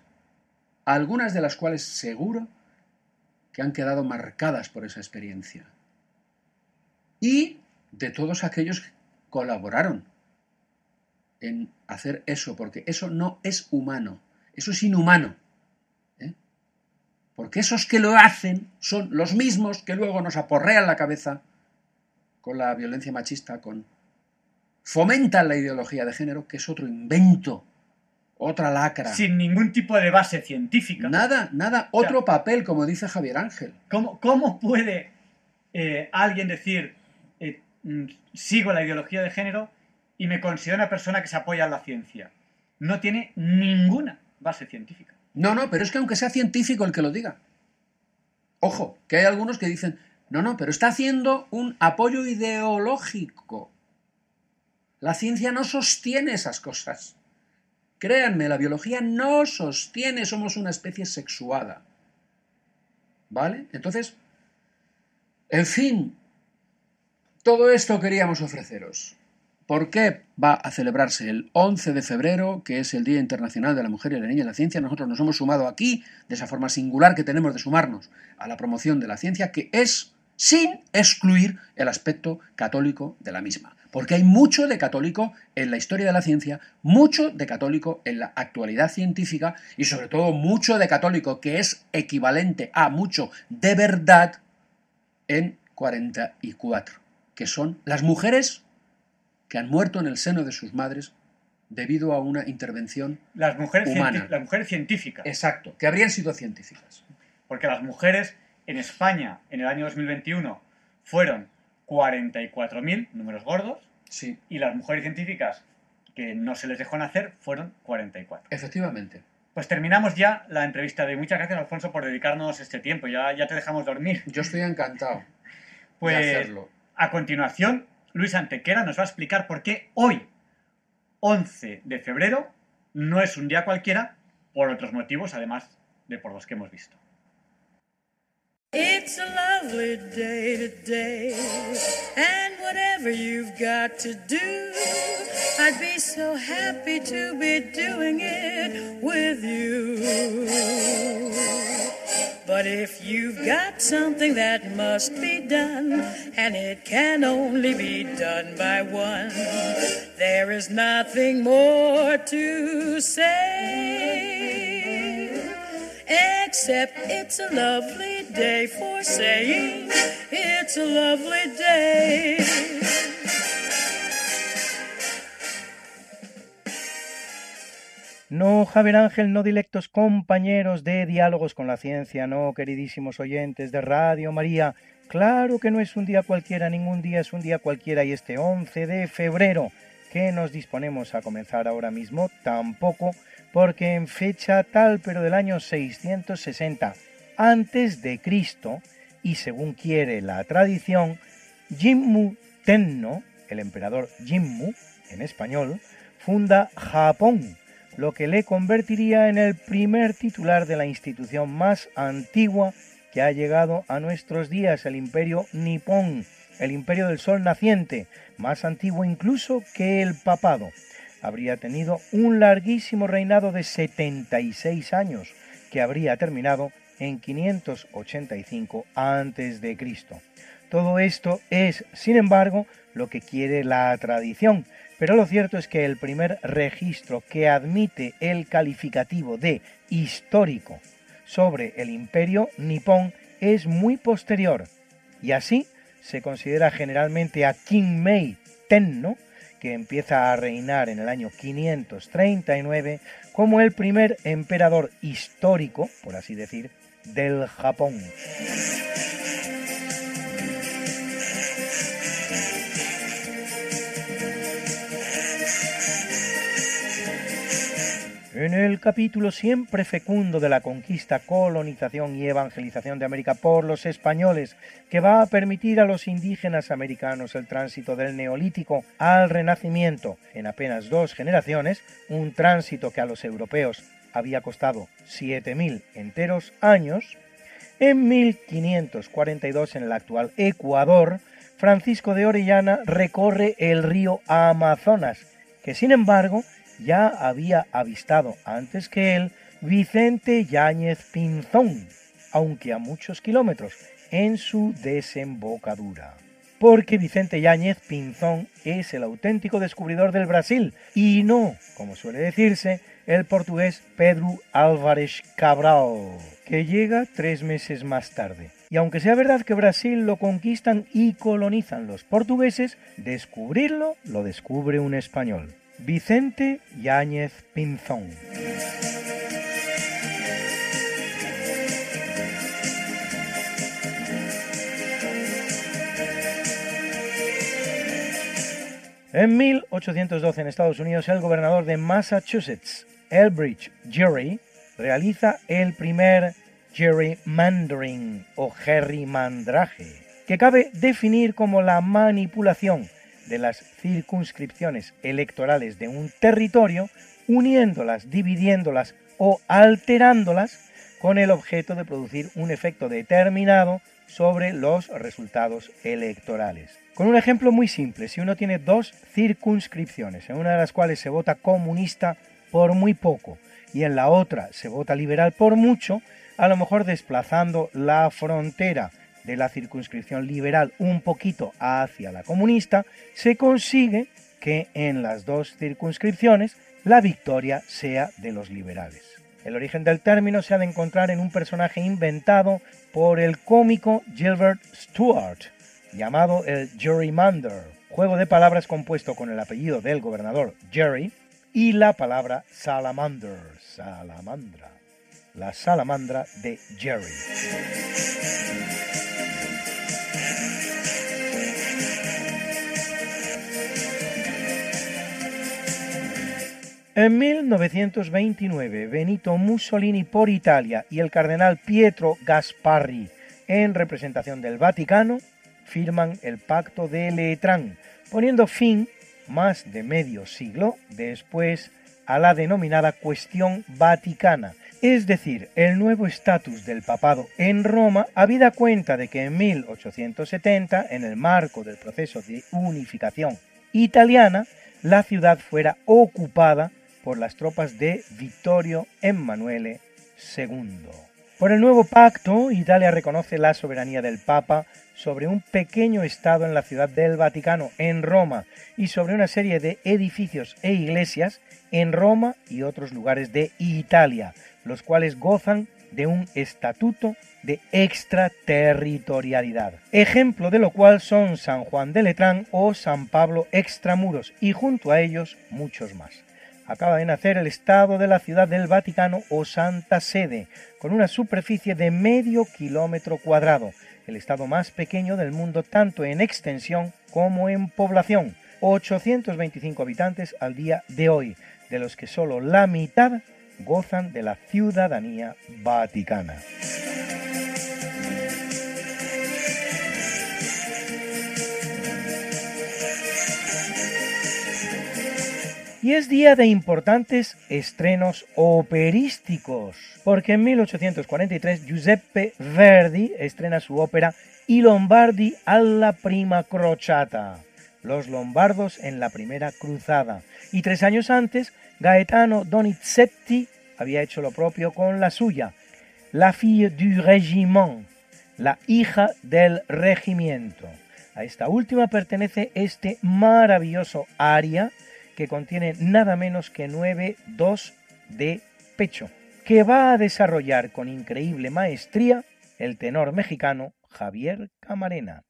Speaker 5: algunas de las cuales seguro que han quedado marcadas por esa experiencia, y de todos aquellos que colaboraron en hacer eso, porque eso no es humano, eso es inhumano. Porque esos que lo hacen son los mismos que luego nos aporrean la cabeza con la violencia machista, con fomentan la ideología de género, que es otro invento, otra lacra.
Speaker 2: Sin ningún tipo de base científica.
Speaker 5: Nada, nada, otro papel, como dice Javier Ángel.
Speaker 2: ¿Cómo, cómo puede eh, alguien decir, eh, mm, sigo la ideología de género y me considero una persona que se apoya en la ciencia? No tiene ninguna base científica.
Speaker 5: No, no, pero es que aunque sea científico el que lo diga. Ojo, que hay algunos que dicen, no, no, pero está haciendo un apoyo ideológico. La ciencia no sostiene esas cosas. Créanme, la biología no sostiene, somos una especie sexuada. ¿Vale? Entonces, en fin, todo esto queríamos ofreceros. ¿Por qué va a celebrarse el 11 de febrero, que es el Día Internacional de la Mujer y la Niña en la Ciencia? Nosotros nos hemos sumado aquí, de esa forma singular que tenemos de sumarnos a la promoción de la ciencia, que es sin excluir el aspecto católico de la misma. Porque hay mucho de católico en la historia de la ciencia, mucho de católico en la actualidad científica y sobre todo mucho de católico que es equivalente a mucho de verdad en 44, que son las mujeres que han muerto en el seno de sus madres debido a una intervención
Speaker 2: Las mujeres,
Speaker 5: Humana.
Speaker 2: las mujeres científicas.
Speaker 5: exacto, que habrían sido científicas.
Speaker 2: Porque las mujeres en España en el año 2021 fueron 44.000 números gordos
Speaker 5: Sí,
Speaker 2: y las mujeres científicas que no se les dejó nacer fueron 44.
Speaker 5: efectivamente.
Speaker 2: Pues terminamos ya la entrevista de hoy. Muchas gracias, Alfonso, por dedicarnos este tiempo. Ya, ya te dejamos dormir.
Speaker 5: Yo estoy encantado
Speaker 2: Pues
Speaker 5: de hacerlo.
Speaker 2: a continuación, Luis Antequera nos va a explicar por qué hoy, 11 de febrero, no es un día cualquiera, por otros motivos, además de por los que hemos visto.
Speaker 6: It's a lovely day today, and whatever you've got to do, I'd be so happy to be doing it with you. But if you've got something that must be done, and it can only be done by one, there is nothing more to say. Except it's a lovely day for saying it's a lovely day.
Speaker 7: No, Javier Ángel, no dilectos compañeros de Diálogos con la Ciencia, no, queridísimos oyentes de Radio María. Claro que no es un día cualquiera, ningún día es un día cualquiera y este 11 de febrero que nos disponemos a comenzar ahora mismo tampoco, porque en fecha tal pero del año 660 antes de Cristo y según quiere la tradición, Jimmu Tenno, el emperador Jimmu en español, funda Japón lo que le convertiría en el primer titular de la institución más antigua que ha llegado a nuestros días, el imperio nipón, el imperio del sol naciente, más antiguo incluso que el papado. Habría tenido un larguísimo reinado de 76 años, que habría terminado en 585 a.C. Todo esto es, sin embargo, lo que quiere la tradición, pero lo cierto es que el primer registro que admite el calificativo de histórico sobre el imperio nipón es muy posterior, y así se considera generalmente a Kinmei Tenno, que empieza a reinar en el año 539, como el primer emperador histórico, por así decir, del Japón. En el capítulo siempre fecundo de la conquista, colonización y evangelización de América por los españoles, que va a permitir a los indígenas americanos el tránsito del neolítico al renacimiento en apenas dos generaciones, un tránsito que a los europeos había costado 7.000 enteros años, en 1542 en el actual Ecuador, Francisco de Orellana recorre el río Amazonas, que sin embargo ya había avistado antes que él Vicente Yáñez Pinzón, aunque a muchos kilómetros, en su desembocadura. Porque Vicente Yáñez Pinzón es el auténtico descubridor del Brasil y no, como suele decirse, el portugués Pedro Álvarez Cabral, que llega tres meses más tarde. Y aunque sea verdad que Brasil lo conquistan y colonizan los portugueses, descubrirlo lo descubre un español. Vicente Yáñez Pinzón. En 1812 en Estados Unidos el gobernador de Massachusetts, Elbridge Gerry, realiza el primer gerrymandering o gerrymandraje, que cabe definir como la manipulación de las circunscripciones electorales de un territorio, uniéndolas, dividiéndolas o alterándolas con el objeto de producir un efecto determinado sobre los resultados electorales. Con un ejemplo muy simple, si uno tiene dos circunscripciones, en una de las cuales se vota comunista por muy poco y en la otra se vota liberal por mucho, a lo mejor desplazando la frontera de la circunscripción liberal un poquito hacia la comunista, se consigue que en las dos circunscripciones la victoria sea de los liberales. El origen del término se ha de encontrar en un personaje inventado por el cómico Gilbert Stuart, llamado el gerrymander, juego de palabras compuesto con el apellido del gobernador Jerry y la palabra salamander, salamandra, la salamandra de Jerry. En 1929, Benito Mussolini por Italia y el cardenal Pietro Gasparri, en representación del Vaticano, firman el Pacto de Letrán, poniendo fin, más de medio siglo después, a la denominada Cuestión Vaticana, es decir, el nuevo estatus del papado en Roma, habida cuenta de que en 1870, en el marco del proceso de unificación italiana, la ciudad fuera ocupada por las tropas de Vittorio Emanuele II. Por el nuevo pacto, Italia reconoce la soberanía del Papa sobre un pequeño estado en la ciudad del Vaticano, en Roma, y sobre una serie de edificios e iglesias en Roma y otros lugares de Italia, los cuales gozan de un estatuto de extraterritorialidad. Ejemplo de lo cual son San Juan de Letrán o San Pablo Extramuros y junto a ellos muchos más. Acaba de nacer el Estado de la Ciudad del Vaticano o Santa Sede, con una superficie de medio kilómetro cuadrado, el Estado más pequeño del mundo tanto en extensión como en población, 825 habitantes al día de hoy, de los que solo la mitad gozan de la ciudadanía vaticana. Y es día de importantes estrenos operísticos, porque en 1843 Giuseppe Verdi estrena su ópera I Lombardi alla prima crociata, los lombardos en la primera cruzada, y tres años antes Gaetano Donizetti había hecho lo propio con la suya, La fille du régiment, la hija del regimiento. A esta última pertenece este maravilloso aria que contiene nada menos que nueve dos de pecho, que va a desarrollar con increíble maestría el tenor mexicano Javier Camarena.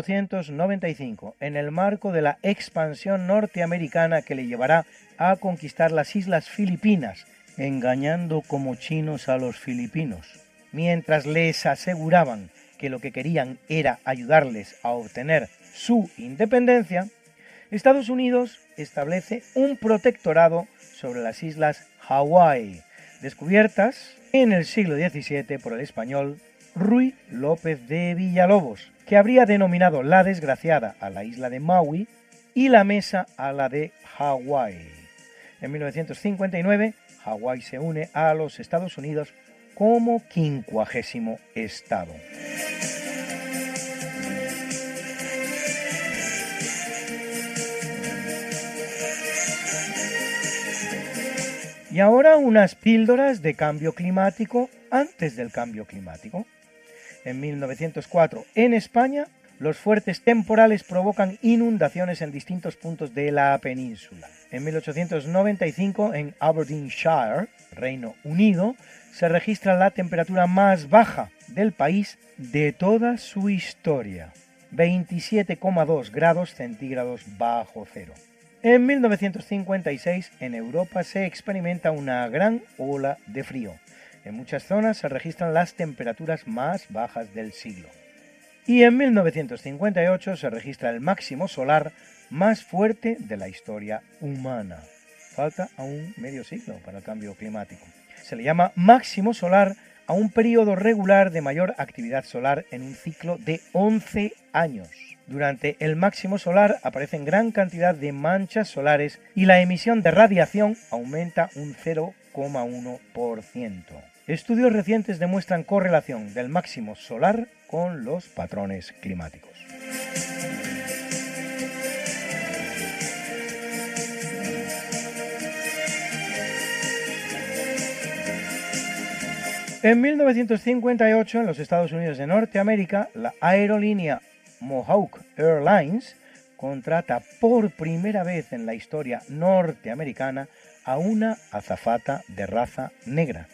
Speaker 7: 1895, en el marco de la expansión norteamericana que le llevará a conquistar las islas Filipinas, engañando como chinos a los filipinos, mientras les aseguraban que lo que querían era ayudarles a obtener su independencia, Estados Unidos establece un protectorado sobre las islas Hawái, descubiertas en el siglo XVII por el español Ruy López de Villalobos, que habría denominado la desgraciada a la isla de Maui y la mesa a la de Hawái. En 1959, Hawái se une a los Estados Unidos como quincuagésimo estado. Y ahora unas píldoras de cambio climático antes del cambio climático. En 1904, en España, los fuertes temporales provocan inundaciones en distintos puntos de la península. En 1895, en Aberdeenshire, Reino Unido, se registra la temperatura más baja del país de toda su historia, 27,2 grados centígrados bajo cero. En 1956, en Europa se experimenta una gran ola de frío. En muchas zonas se registran las temperaturas más bajas del siglo y en 1958 se registra el máximo solar más fuerte de la historia humana. Falta aún medio siglo para el cambio climático. Se le llama máximo solar a un periodo regular de mayor actividad solar en un ciclo de 11 años. Durante el máximo solar aparecen gran cantidad de manchas solares y la emisión de radiación aumenta un 0,1%. Estudios recientes demuestran correlación del máximo solar con los patrones climáticos. En 1958, en los Estados Unidos de Norteamérica, la aerolínea Mohawk Airlines contrata por primera vez en la historia norteamericana a una azafata de raza negra,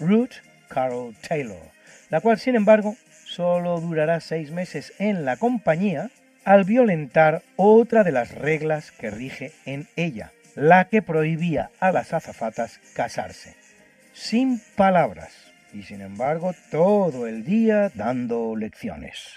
Speaker 7: Ruth Carol Taylor, la cual sin embargo solo durará seis meses en la compañía al violentar otra de las reglas que rige en ella, la que prohibía a las azafatas casarse. Sin palabras, y sin embargo todo el día dando lecciones.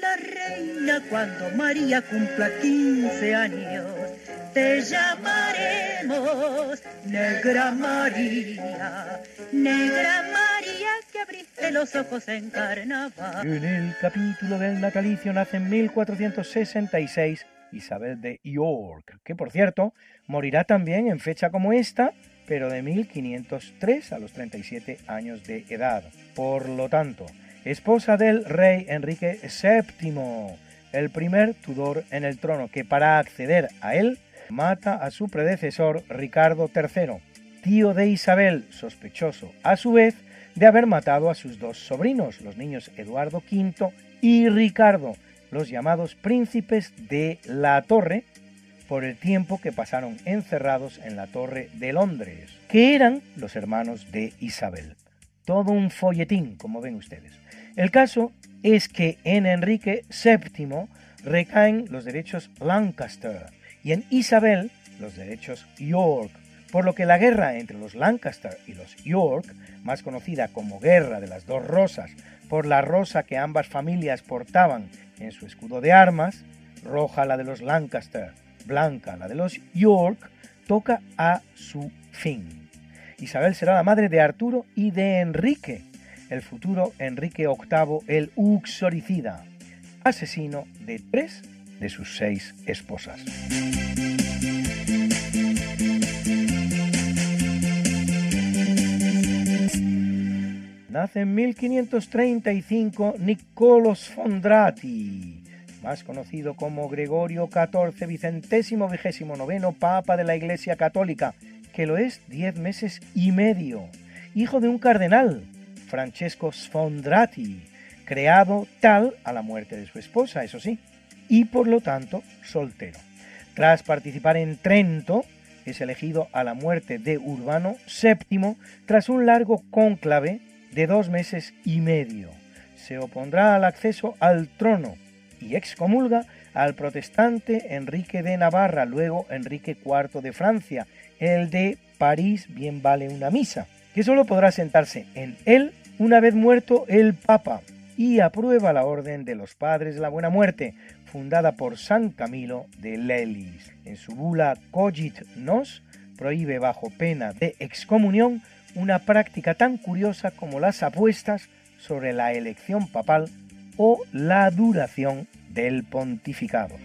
Speaker 6: la reina cuando María cumpla 15 años. Te llamaremos Negra María, Negra María que abriste los ojos en carnaval.
Speaker 7: En el capítulo del natalicio nace en 1466 Isabel de York, que por cierto morirá también en fecha como esta, pero de 1503 a los 37 años de edad. Por lo tanto, esposa del rey Enrique VII, el primer Tudor en el trono, que para acceder a él mata a su predecesor Ricardo III, tío de Isabel, sospechoso a su vez de haber matado a sus dos sobrinos, los niños Eduardo V y Ricardo, los llamados príncipes de la Torre, por el tiempo que pasaron encerrados en la Torre de Londres, que eran los hermanos de Isabel. Todo un folletín, como ven ustedes. El caso es que en Enrique VII recaen los derechos Lancaster y en Isabel los derechos York, por lo que la guerra entre los Lancaster y los York, más conocida como Guerra de las Dos Rosas por la rosa que ambas familias portaban en su escudo de armas, roja la de los Lancaster, blanca la de los York, toca a su fin. Isabel será la madre de Arturo y de Enrique, el futuro Enrique VIII el Uxoricida, asesino de tres de sus seis esposas. Nace en 1535 Nicolos Fondrati, más conocido como Gregorio XIV, vicentésimo vigésimo noveno Papa de la Iglesia Católica, que lo es diez meses y medio, hijo de un cardenal, Francesco Sfondrati, creado tal a la muerte de su esposa, eso sí, y por lo tanto soltero. Tras participar en Trento, es elegido a la muerte de Urbano VII tras un largo cónclave de dos meses y medio. Se opondrá al acceso al trono y excomulga al protestante Enrique de Navarra, luego Enrique IV de Francia, el de París bien vale una misa, que solo podrá sentarse en él una vez muerto el Papa, y aprueba la Orden de los Padres de la Buena Muerte, fundada por San Camilo de Lelis. En su bula Cogit Nos prohíbe bajo pena de excomunión una práctica tan curiosa como las apuestas sobre la elección papal o la duración del pontificado.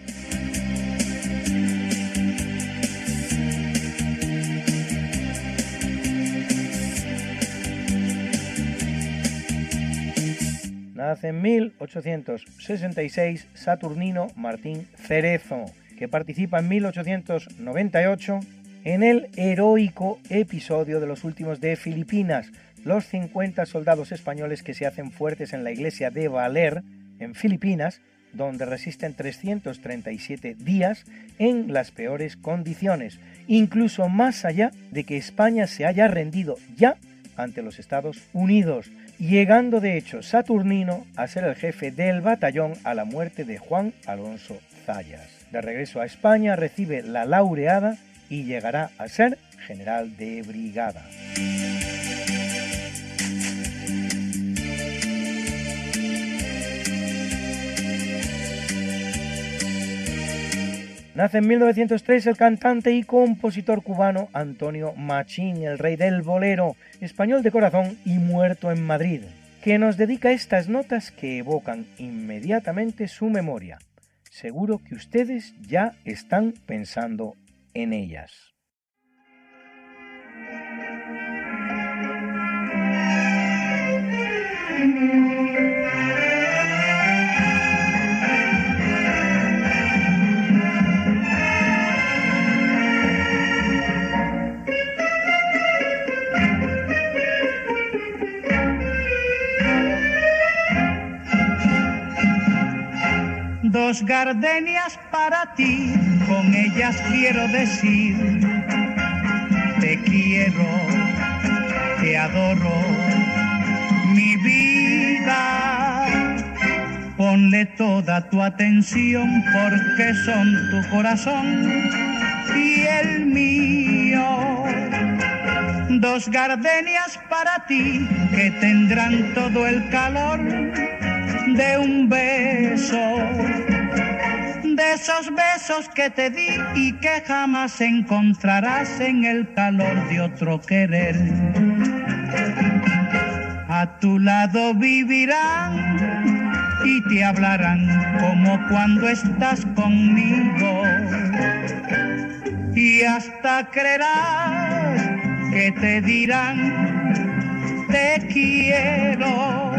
Speaker 7: Nace en 1866 Saturnino Martín Cerezo, que participa en 1898 en el heroico episodio de los últimos de Filipinas, los 50 soldados españoles que se hacen fuertes en la iglesia de Valer, en Filipinas, donde resisten 337 días en las peores condiciones, incluso más allá de que España se haya rendido ya ante los Estados Unidos, llegando de hecho Saturnino a ser el jefe del batallón a la muerte de Juan Alonso Zayas. De regreso a España recibe la laureada y llegará a ser general de brigada. Nace en 1903 el cantante y compositor cubano Antonio Machín, el rey del bolero, español de corazón y muerto en Madrid, que nos dedica estas notas que evocan inmediatamente su memoria. Seguro que ustedes ya están pensando en ellas.
Speaker 8: Dos gardenias para ti, con ellas quiero decir, te quiero, te adoro, mi vida. Ponle toda tu atención porque son tu corazón y el mío. Dos gardenias para ti que tendrán todo el calor de un beso, de esos besos que te di y que jamás encontrarás en el calor de otro querer. A tu lado vivirán y te hablarán como cuando estás conmigo. Y hasta creerás que te dirán, te quiero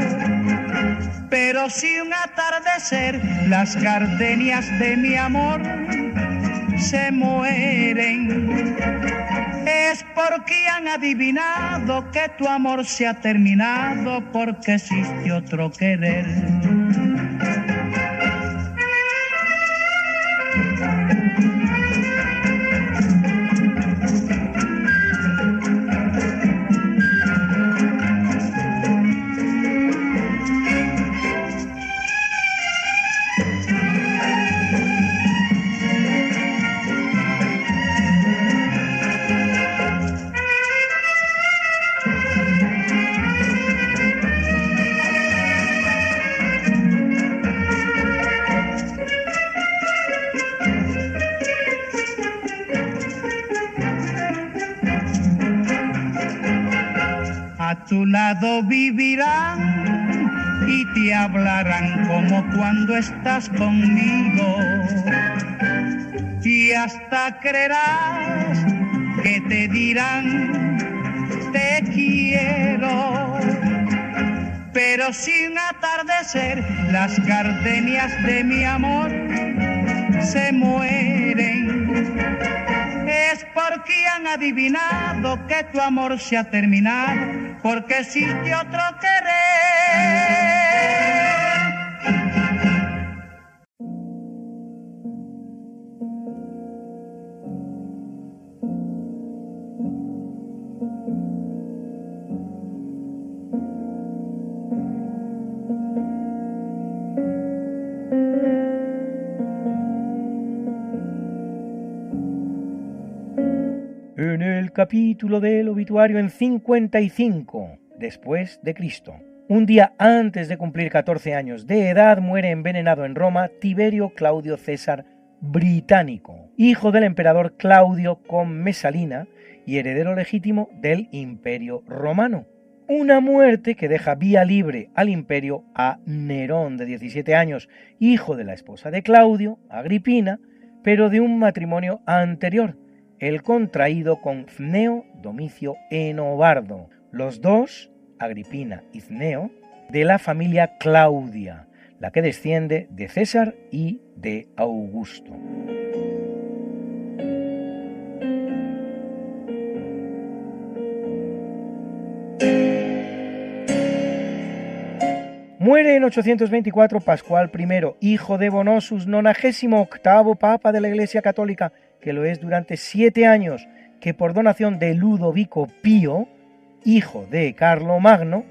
Speaker 8: pero si un atardecer las gardenias de mi amor se mueren, es porque han adivinado que tu amor se ha terminado porque existe otro querer. Tu lado vivirán y te hablarán como cuando estás conmigo. Y hasta creerás que te dirán, te quiero. Pero sin atardecer, las gardenias de mi amor se mueren. Es porque han adivinado que tu amor se ha terminado porque existe otro querer.
Speaker 7: Capítulo del obituario en 55 después de Cristo. Un día antes de cumplir 14 años de edad muere envenenado en Roma Tiberio Claudio César Británico, hijo del emperador Claudio con Mesalina y heredero legítimo del Imperio Romano. Una muerte que deja vía libre al imperio a Nerón de 17 años, hijo de la esposa de Claudio, Agripina, pero de un matrimonio anterior, el contraído con Cneo Domicio Enobardo. Los dos, Agripina y Cneo, de la familia Claudia, la que desciende de César y de Augusto. Muere en 824 Pascual I, hijo de Bonosus, nonagésimo octavo papa de la Iglesia Católica, que lo es durante siete años, que por donación de Ludovico Pío, hijo de Carlo Magno,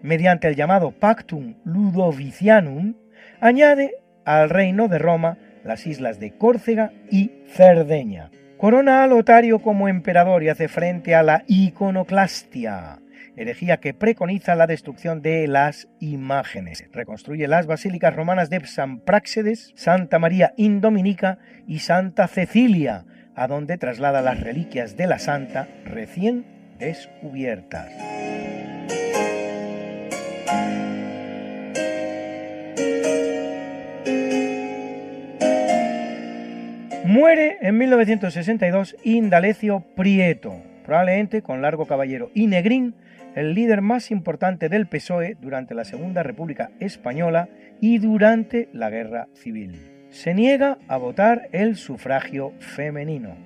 Speaker 7: mediante el llamado Pactum Ludovicianum, añade al reino de Roma las islas de Córcega y Cerdeña. Corona a Lotario como emperador y hace frente a la iconoclastia, herejía que preconiza la destrucción de las imágenes. Reconstruye las basílicas romanas de San Práxedes, Santa María Indominica y Santa Cecilia, a donde traslada las reliquias de la santa recién descubiertas. Muere en 1962 Indalecio Prieto, probablemente con Largo Caballero y Negrín, el líder más importante del PSOE durante la Segunda República Española y durante la Guerra Civil. Se niega a votar el sufragio femenino.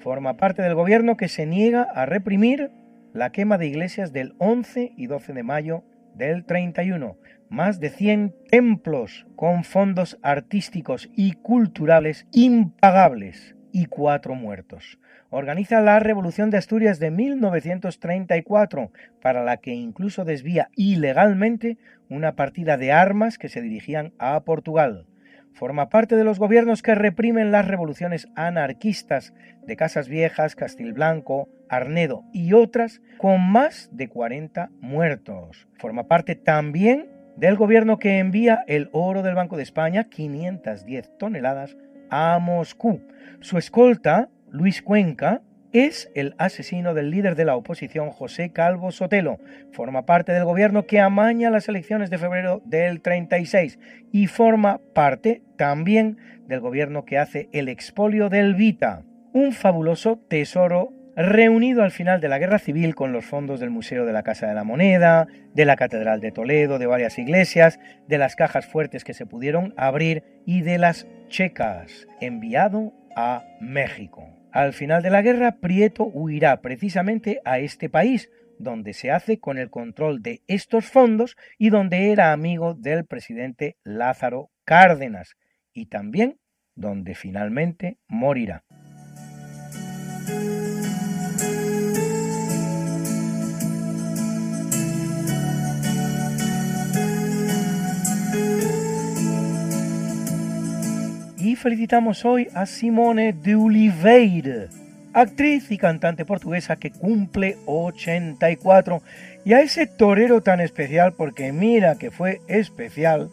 Speaker 7: Forma parte del gobierno que se niega a reprimir la quema de iglesias del 11 y 12 de mayo del 31, más de 100 templos con fondos artísticos y culturales impagables y cuatro muertos. Organiza la Revolución de Asturias de 1934, para la que incluso desvía ilegalmente una partida de armas que se dirigían a Portugal. Forma parte de los gobiernos que reprimen las revoluciones anarquistas de Casas Viejas, Castilblanco, Arnedo y otras, con más de 40 muertos. Forma parte también del gobierno que envía el oro del Banco de España, 510 toneladas, a Moscú. Su escolta, Luis Cuenca, es el asesino del líder de la oposición José Calvo Sotelo. Forma parte del gobierno que amaña las elecciones de febrero del 36 y forma parte también del gobierno que hace el expolio del Vita, un fabuloso tesoro reunido al final de la Guerra Civil con los fondos del Museo de la Casa de la Moneda, de la Catedral de Toledo, de varias iglesias, de las cajas fuertes que se pudieron abrir y de las checas, enviado a México. Al final de la guerra, Prieto huirá precisamente a este país, donde se hace con el control de estos fondos y donde era amigo del presidente Lázaro Cárdenas, y también donde finalmente morirá. Y felicitamos hoy a Simone de Oliveira, actriz y cantante portuguesa que cumple 84, y a ese torero tan especial, porque mira que fue especial,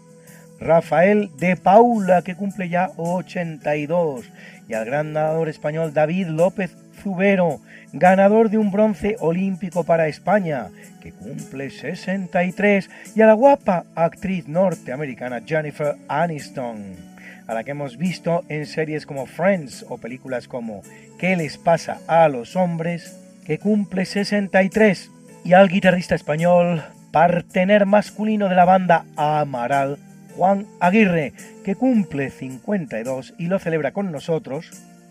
Speaker 7: Rafael de Paula, que cumple ya 82, y al gran nadador español David López Zubero, ganador de un bronce olímpico para España, que cumple 63, y a la guapa actriz norteamericana Jennifer Aniston a la que hemos visto en series como Friends o películas como ¿Qué les pasa a los hombres? que cumple 63 y al guitarrista español partener masculino de la banda Amaral, Juan Aguirre, que cumple 52 y lo celebra con nosotros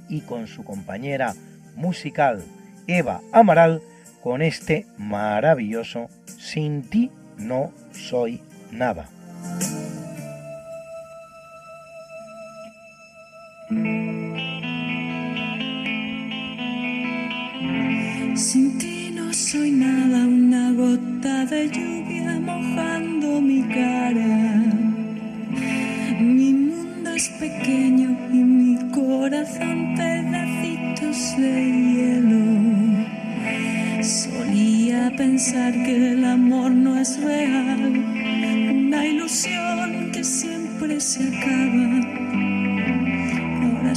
Speaker 7: y con su compañera musical Eva Amaral con este maravilloso Sin ti no soy nada.
Speaker 9: Sin ti no soy nada, una gota de lluvia mojando mi cara. Mi mundo es pequeño y mi corazón pedacitos de hielo. Solía pensar que el amor no es real, una ilusión que siempre se acaba.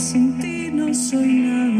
Speaker 9: Sin ti no soy nada.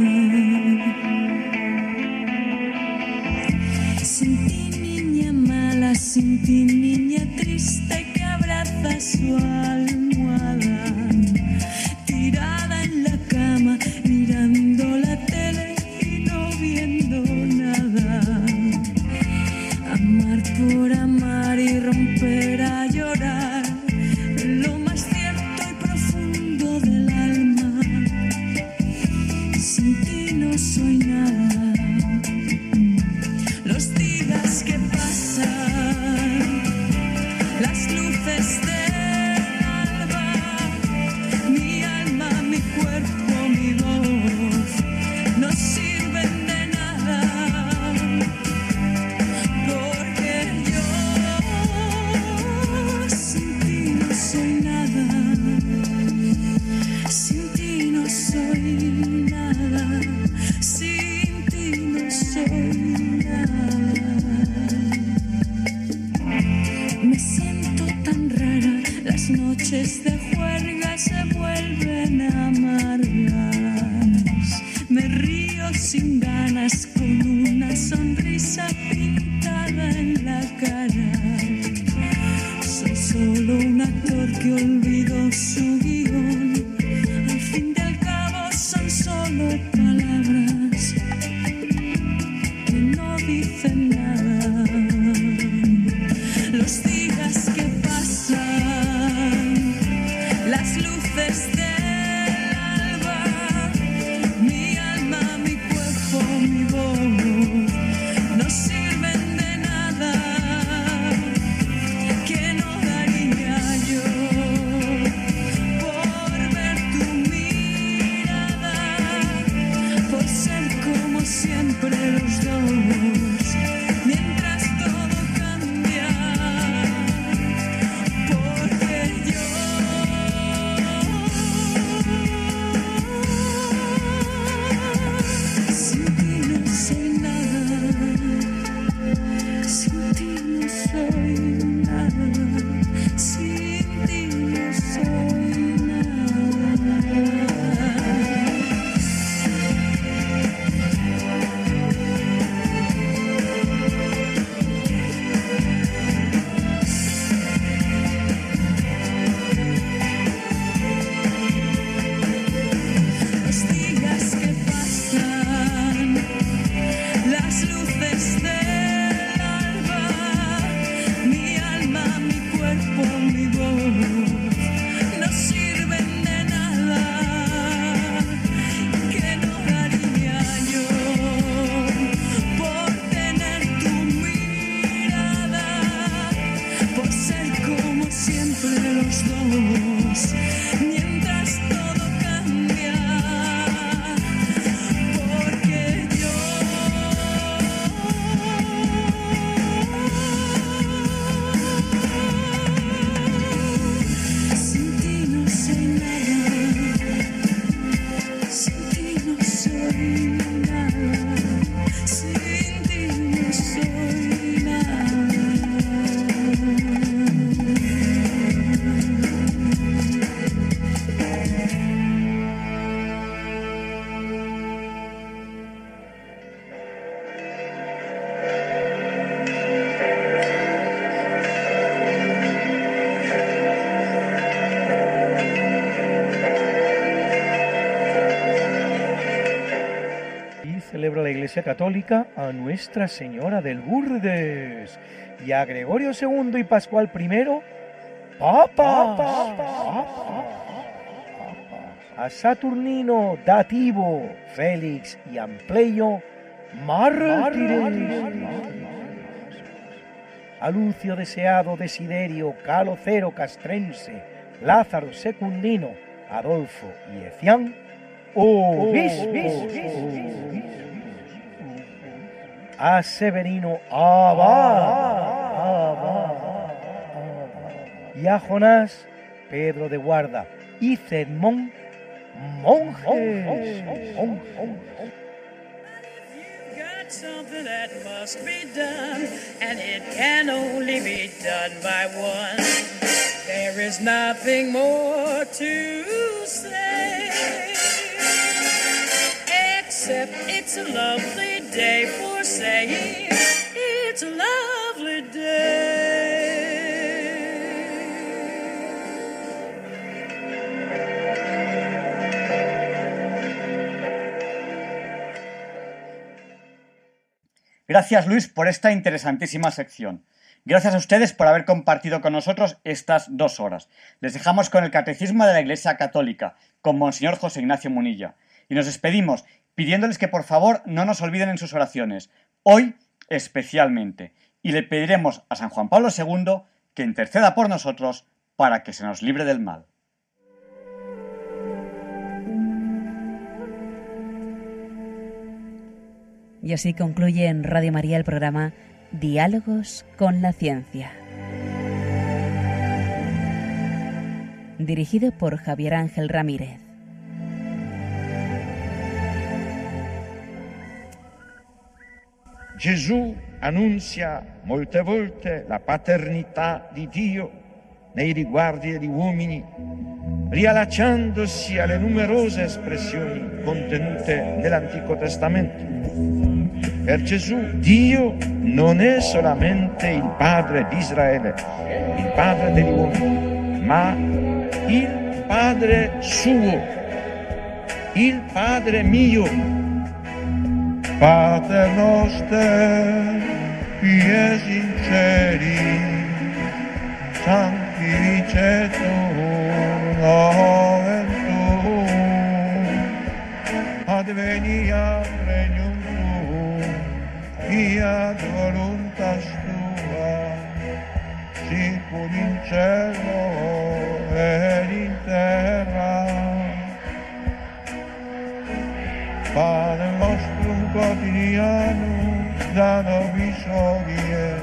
Speaker 9: Solo un actor que olvidó su
Speaker 7: Católica a Nuestra Señora del Lourdes y a Gregorio II y Pascual I, Papa. A Saturnino, Dativo, Félix y Ampleyo, mártires. A Lucio Deseado, Desiderio, Calocero Castrense, Lázaro Secundino, Adolfo y Ecián, obispos. A Severino Abad. Y a Jonás, Pedro de Guarda y Zedmón, monjes.
Speaker 10: something that must be done, and it can only be done by one. There is nothing more to say, it's a lovely day for saying it's a lovely.
Speaker 2: Gracias Luis por esta interesantísima sección. Gracias a ustedes por haber compartido con nosotros estas dos horas. Les dejamos con el Catecismo de la Iglesia Católica, con Monseñor José Ignacio Munilla. Y nos despedimos pidiéndoles que por favor no nos olviden en sus oraciones, hoy especialmente, y le pediremos a San Juan Pablo II que interceda por nosotros para que se nos libre del mal.
Speaker 1: Y así concluye en Radio María el programa Diálogos con la Ciencia. Dirigido por Javier Ángel Ramírez.
Speaker 11: Gesù annuncia molte volte la paternità di Dio nei riguardi degli uomini, riallacciandosi alle numerose espressioni contenute nell'Antico Testamento. Per Gesù Dio non è solamente il Padre di Israele, il Padre degli uomini, ma il Padre suo, il Padre mio.
Speaker 12: Pater noster, ies in ceri, sanctificetur nomen tuum, adveniat regnum tuum, fiat voluntas tua, sicur in cielo ed in terra, Pane nostrum quotidianum da nobis hodie,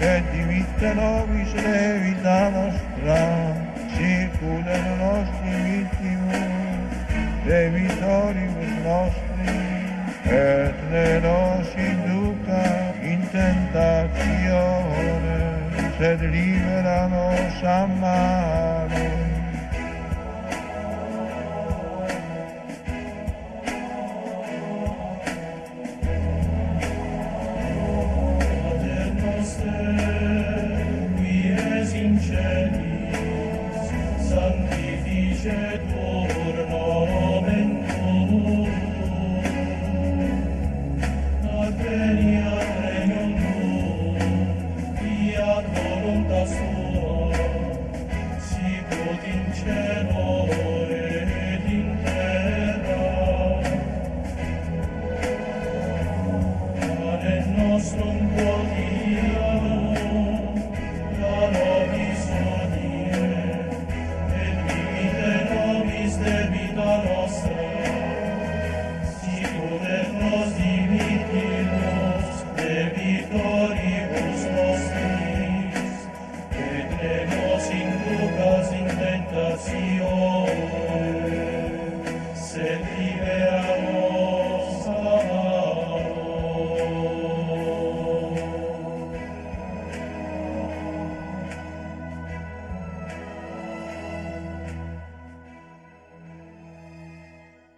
Speaker 12: et dimitte nobis levita nostra, et nostri vittimus, debitoribus nostri, et ne nos induca in tentatione, sed libera nos a malo.
Speaker 13: said,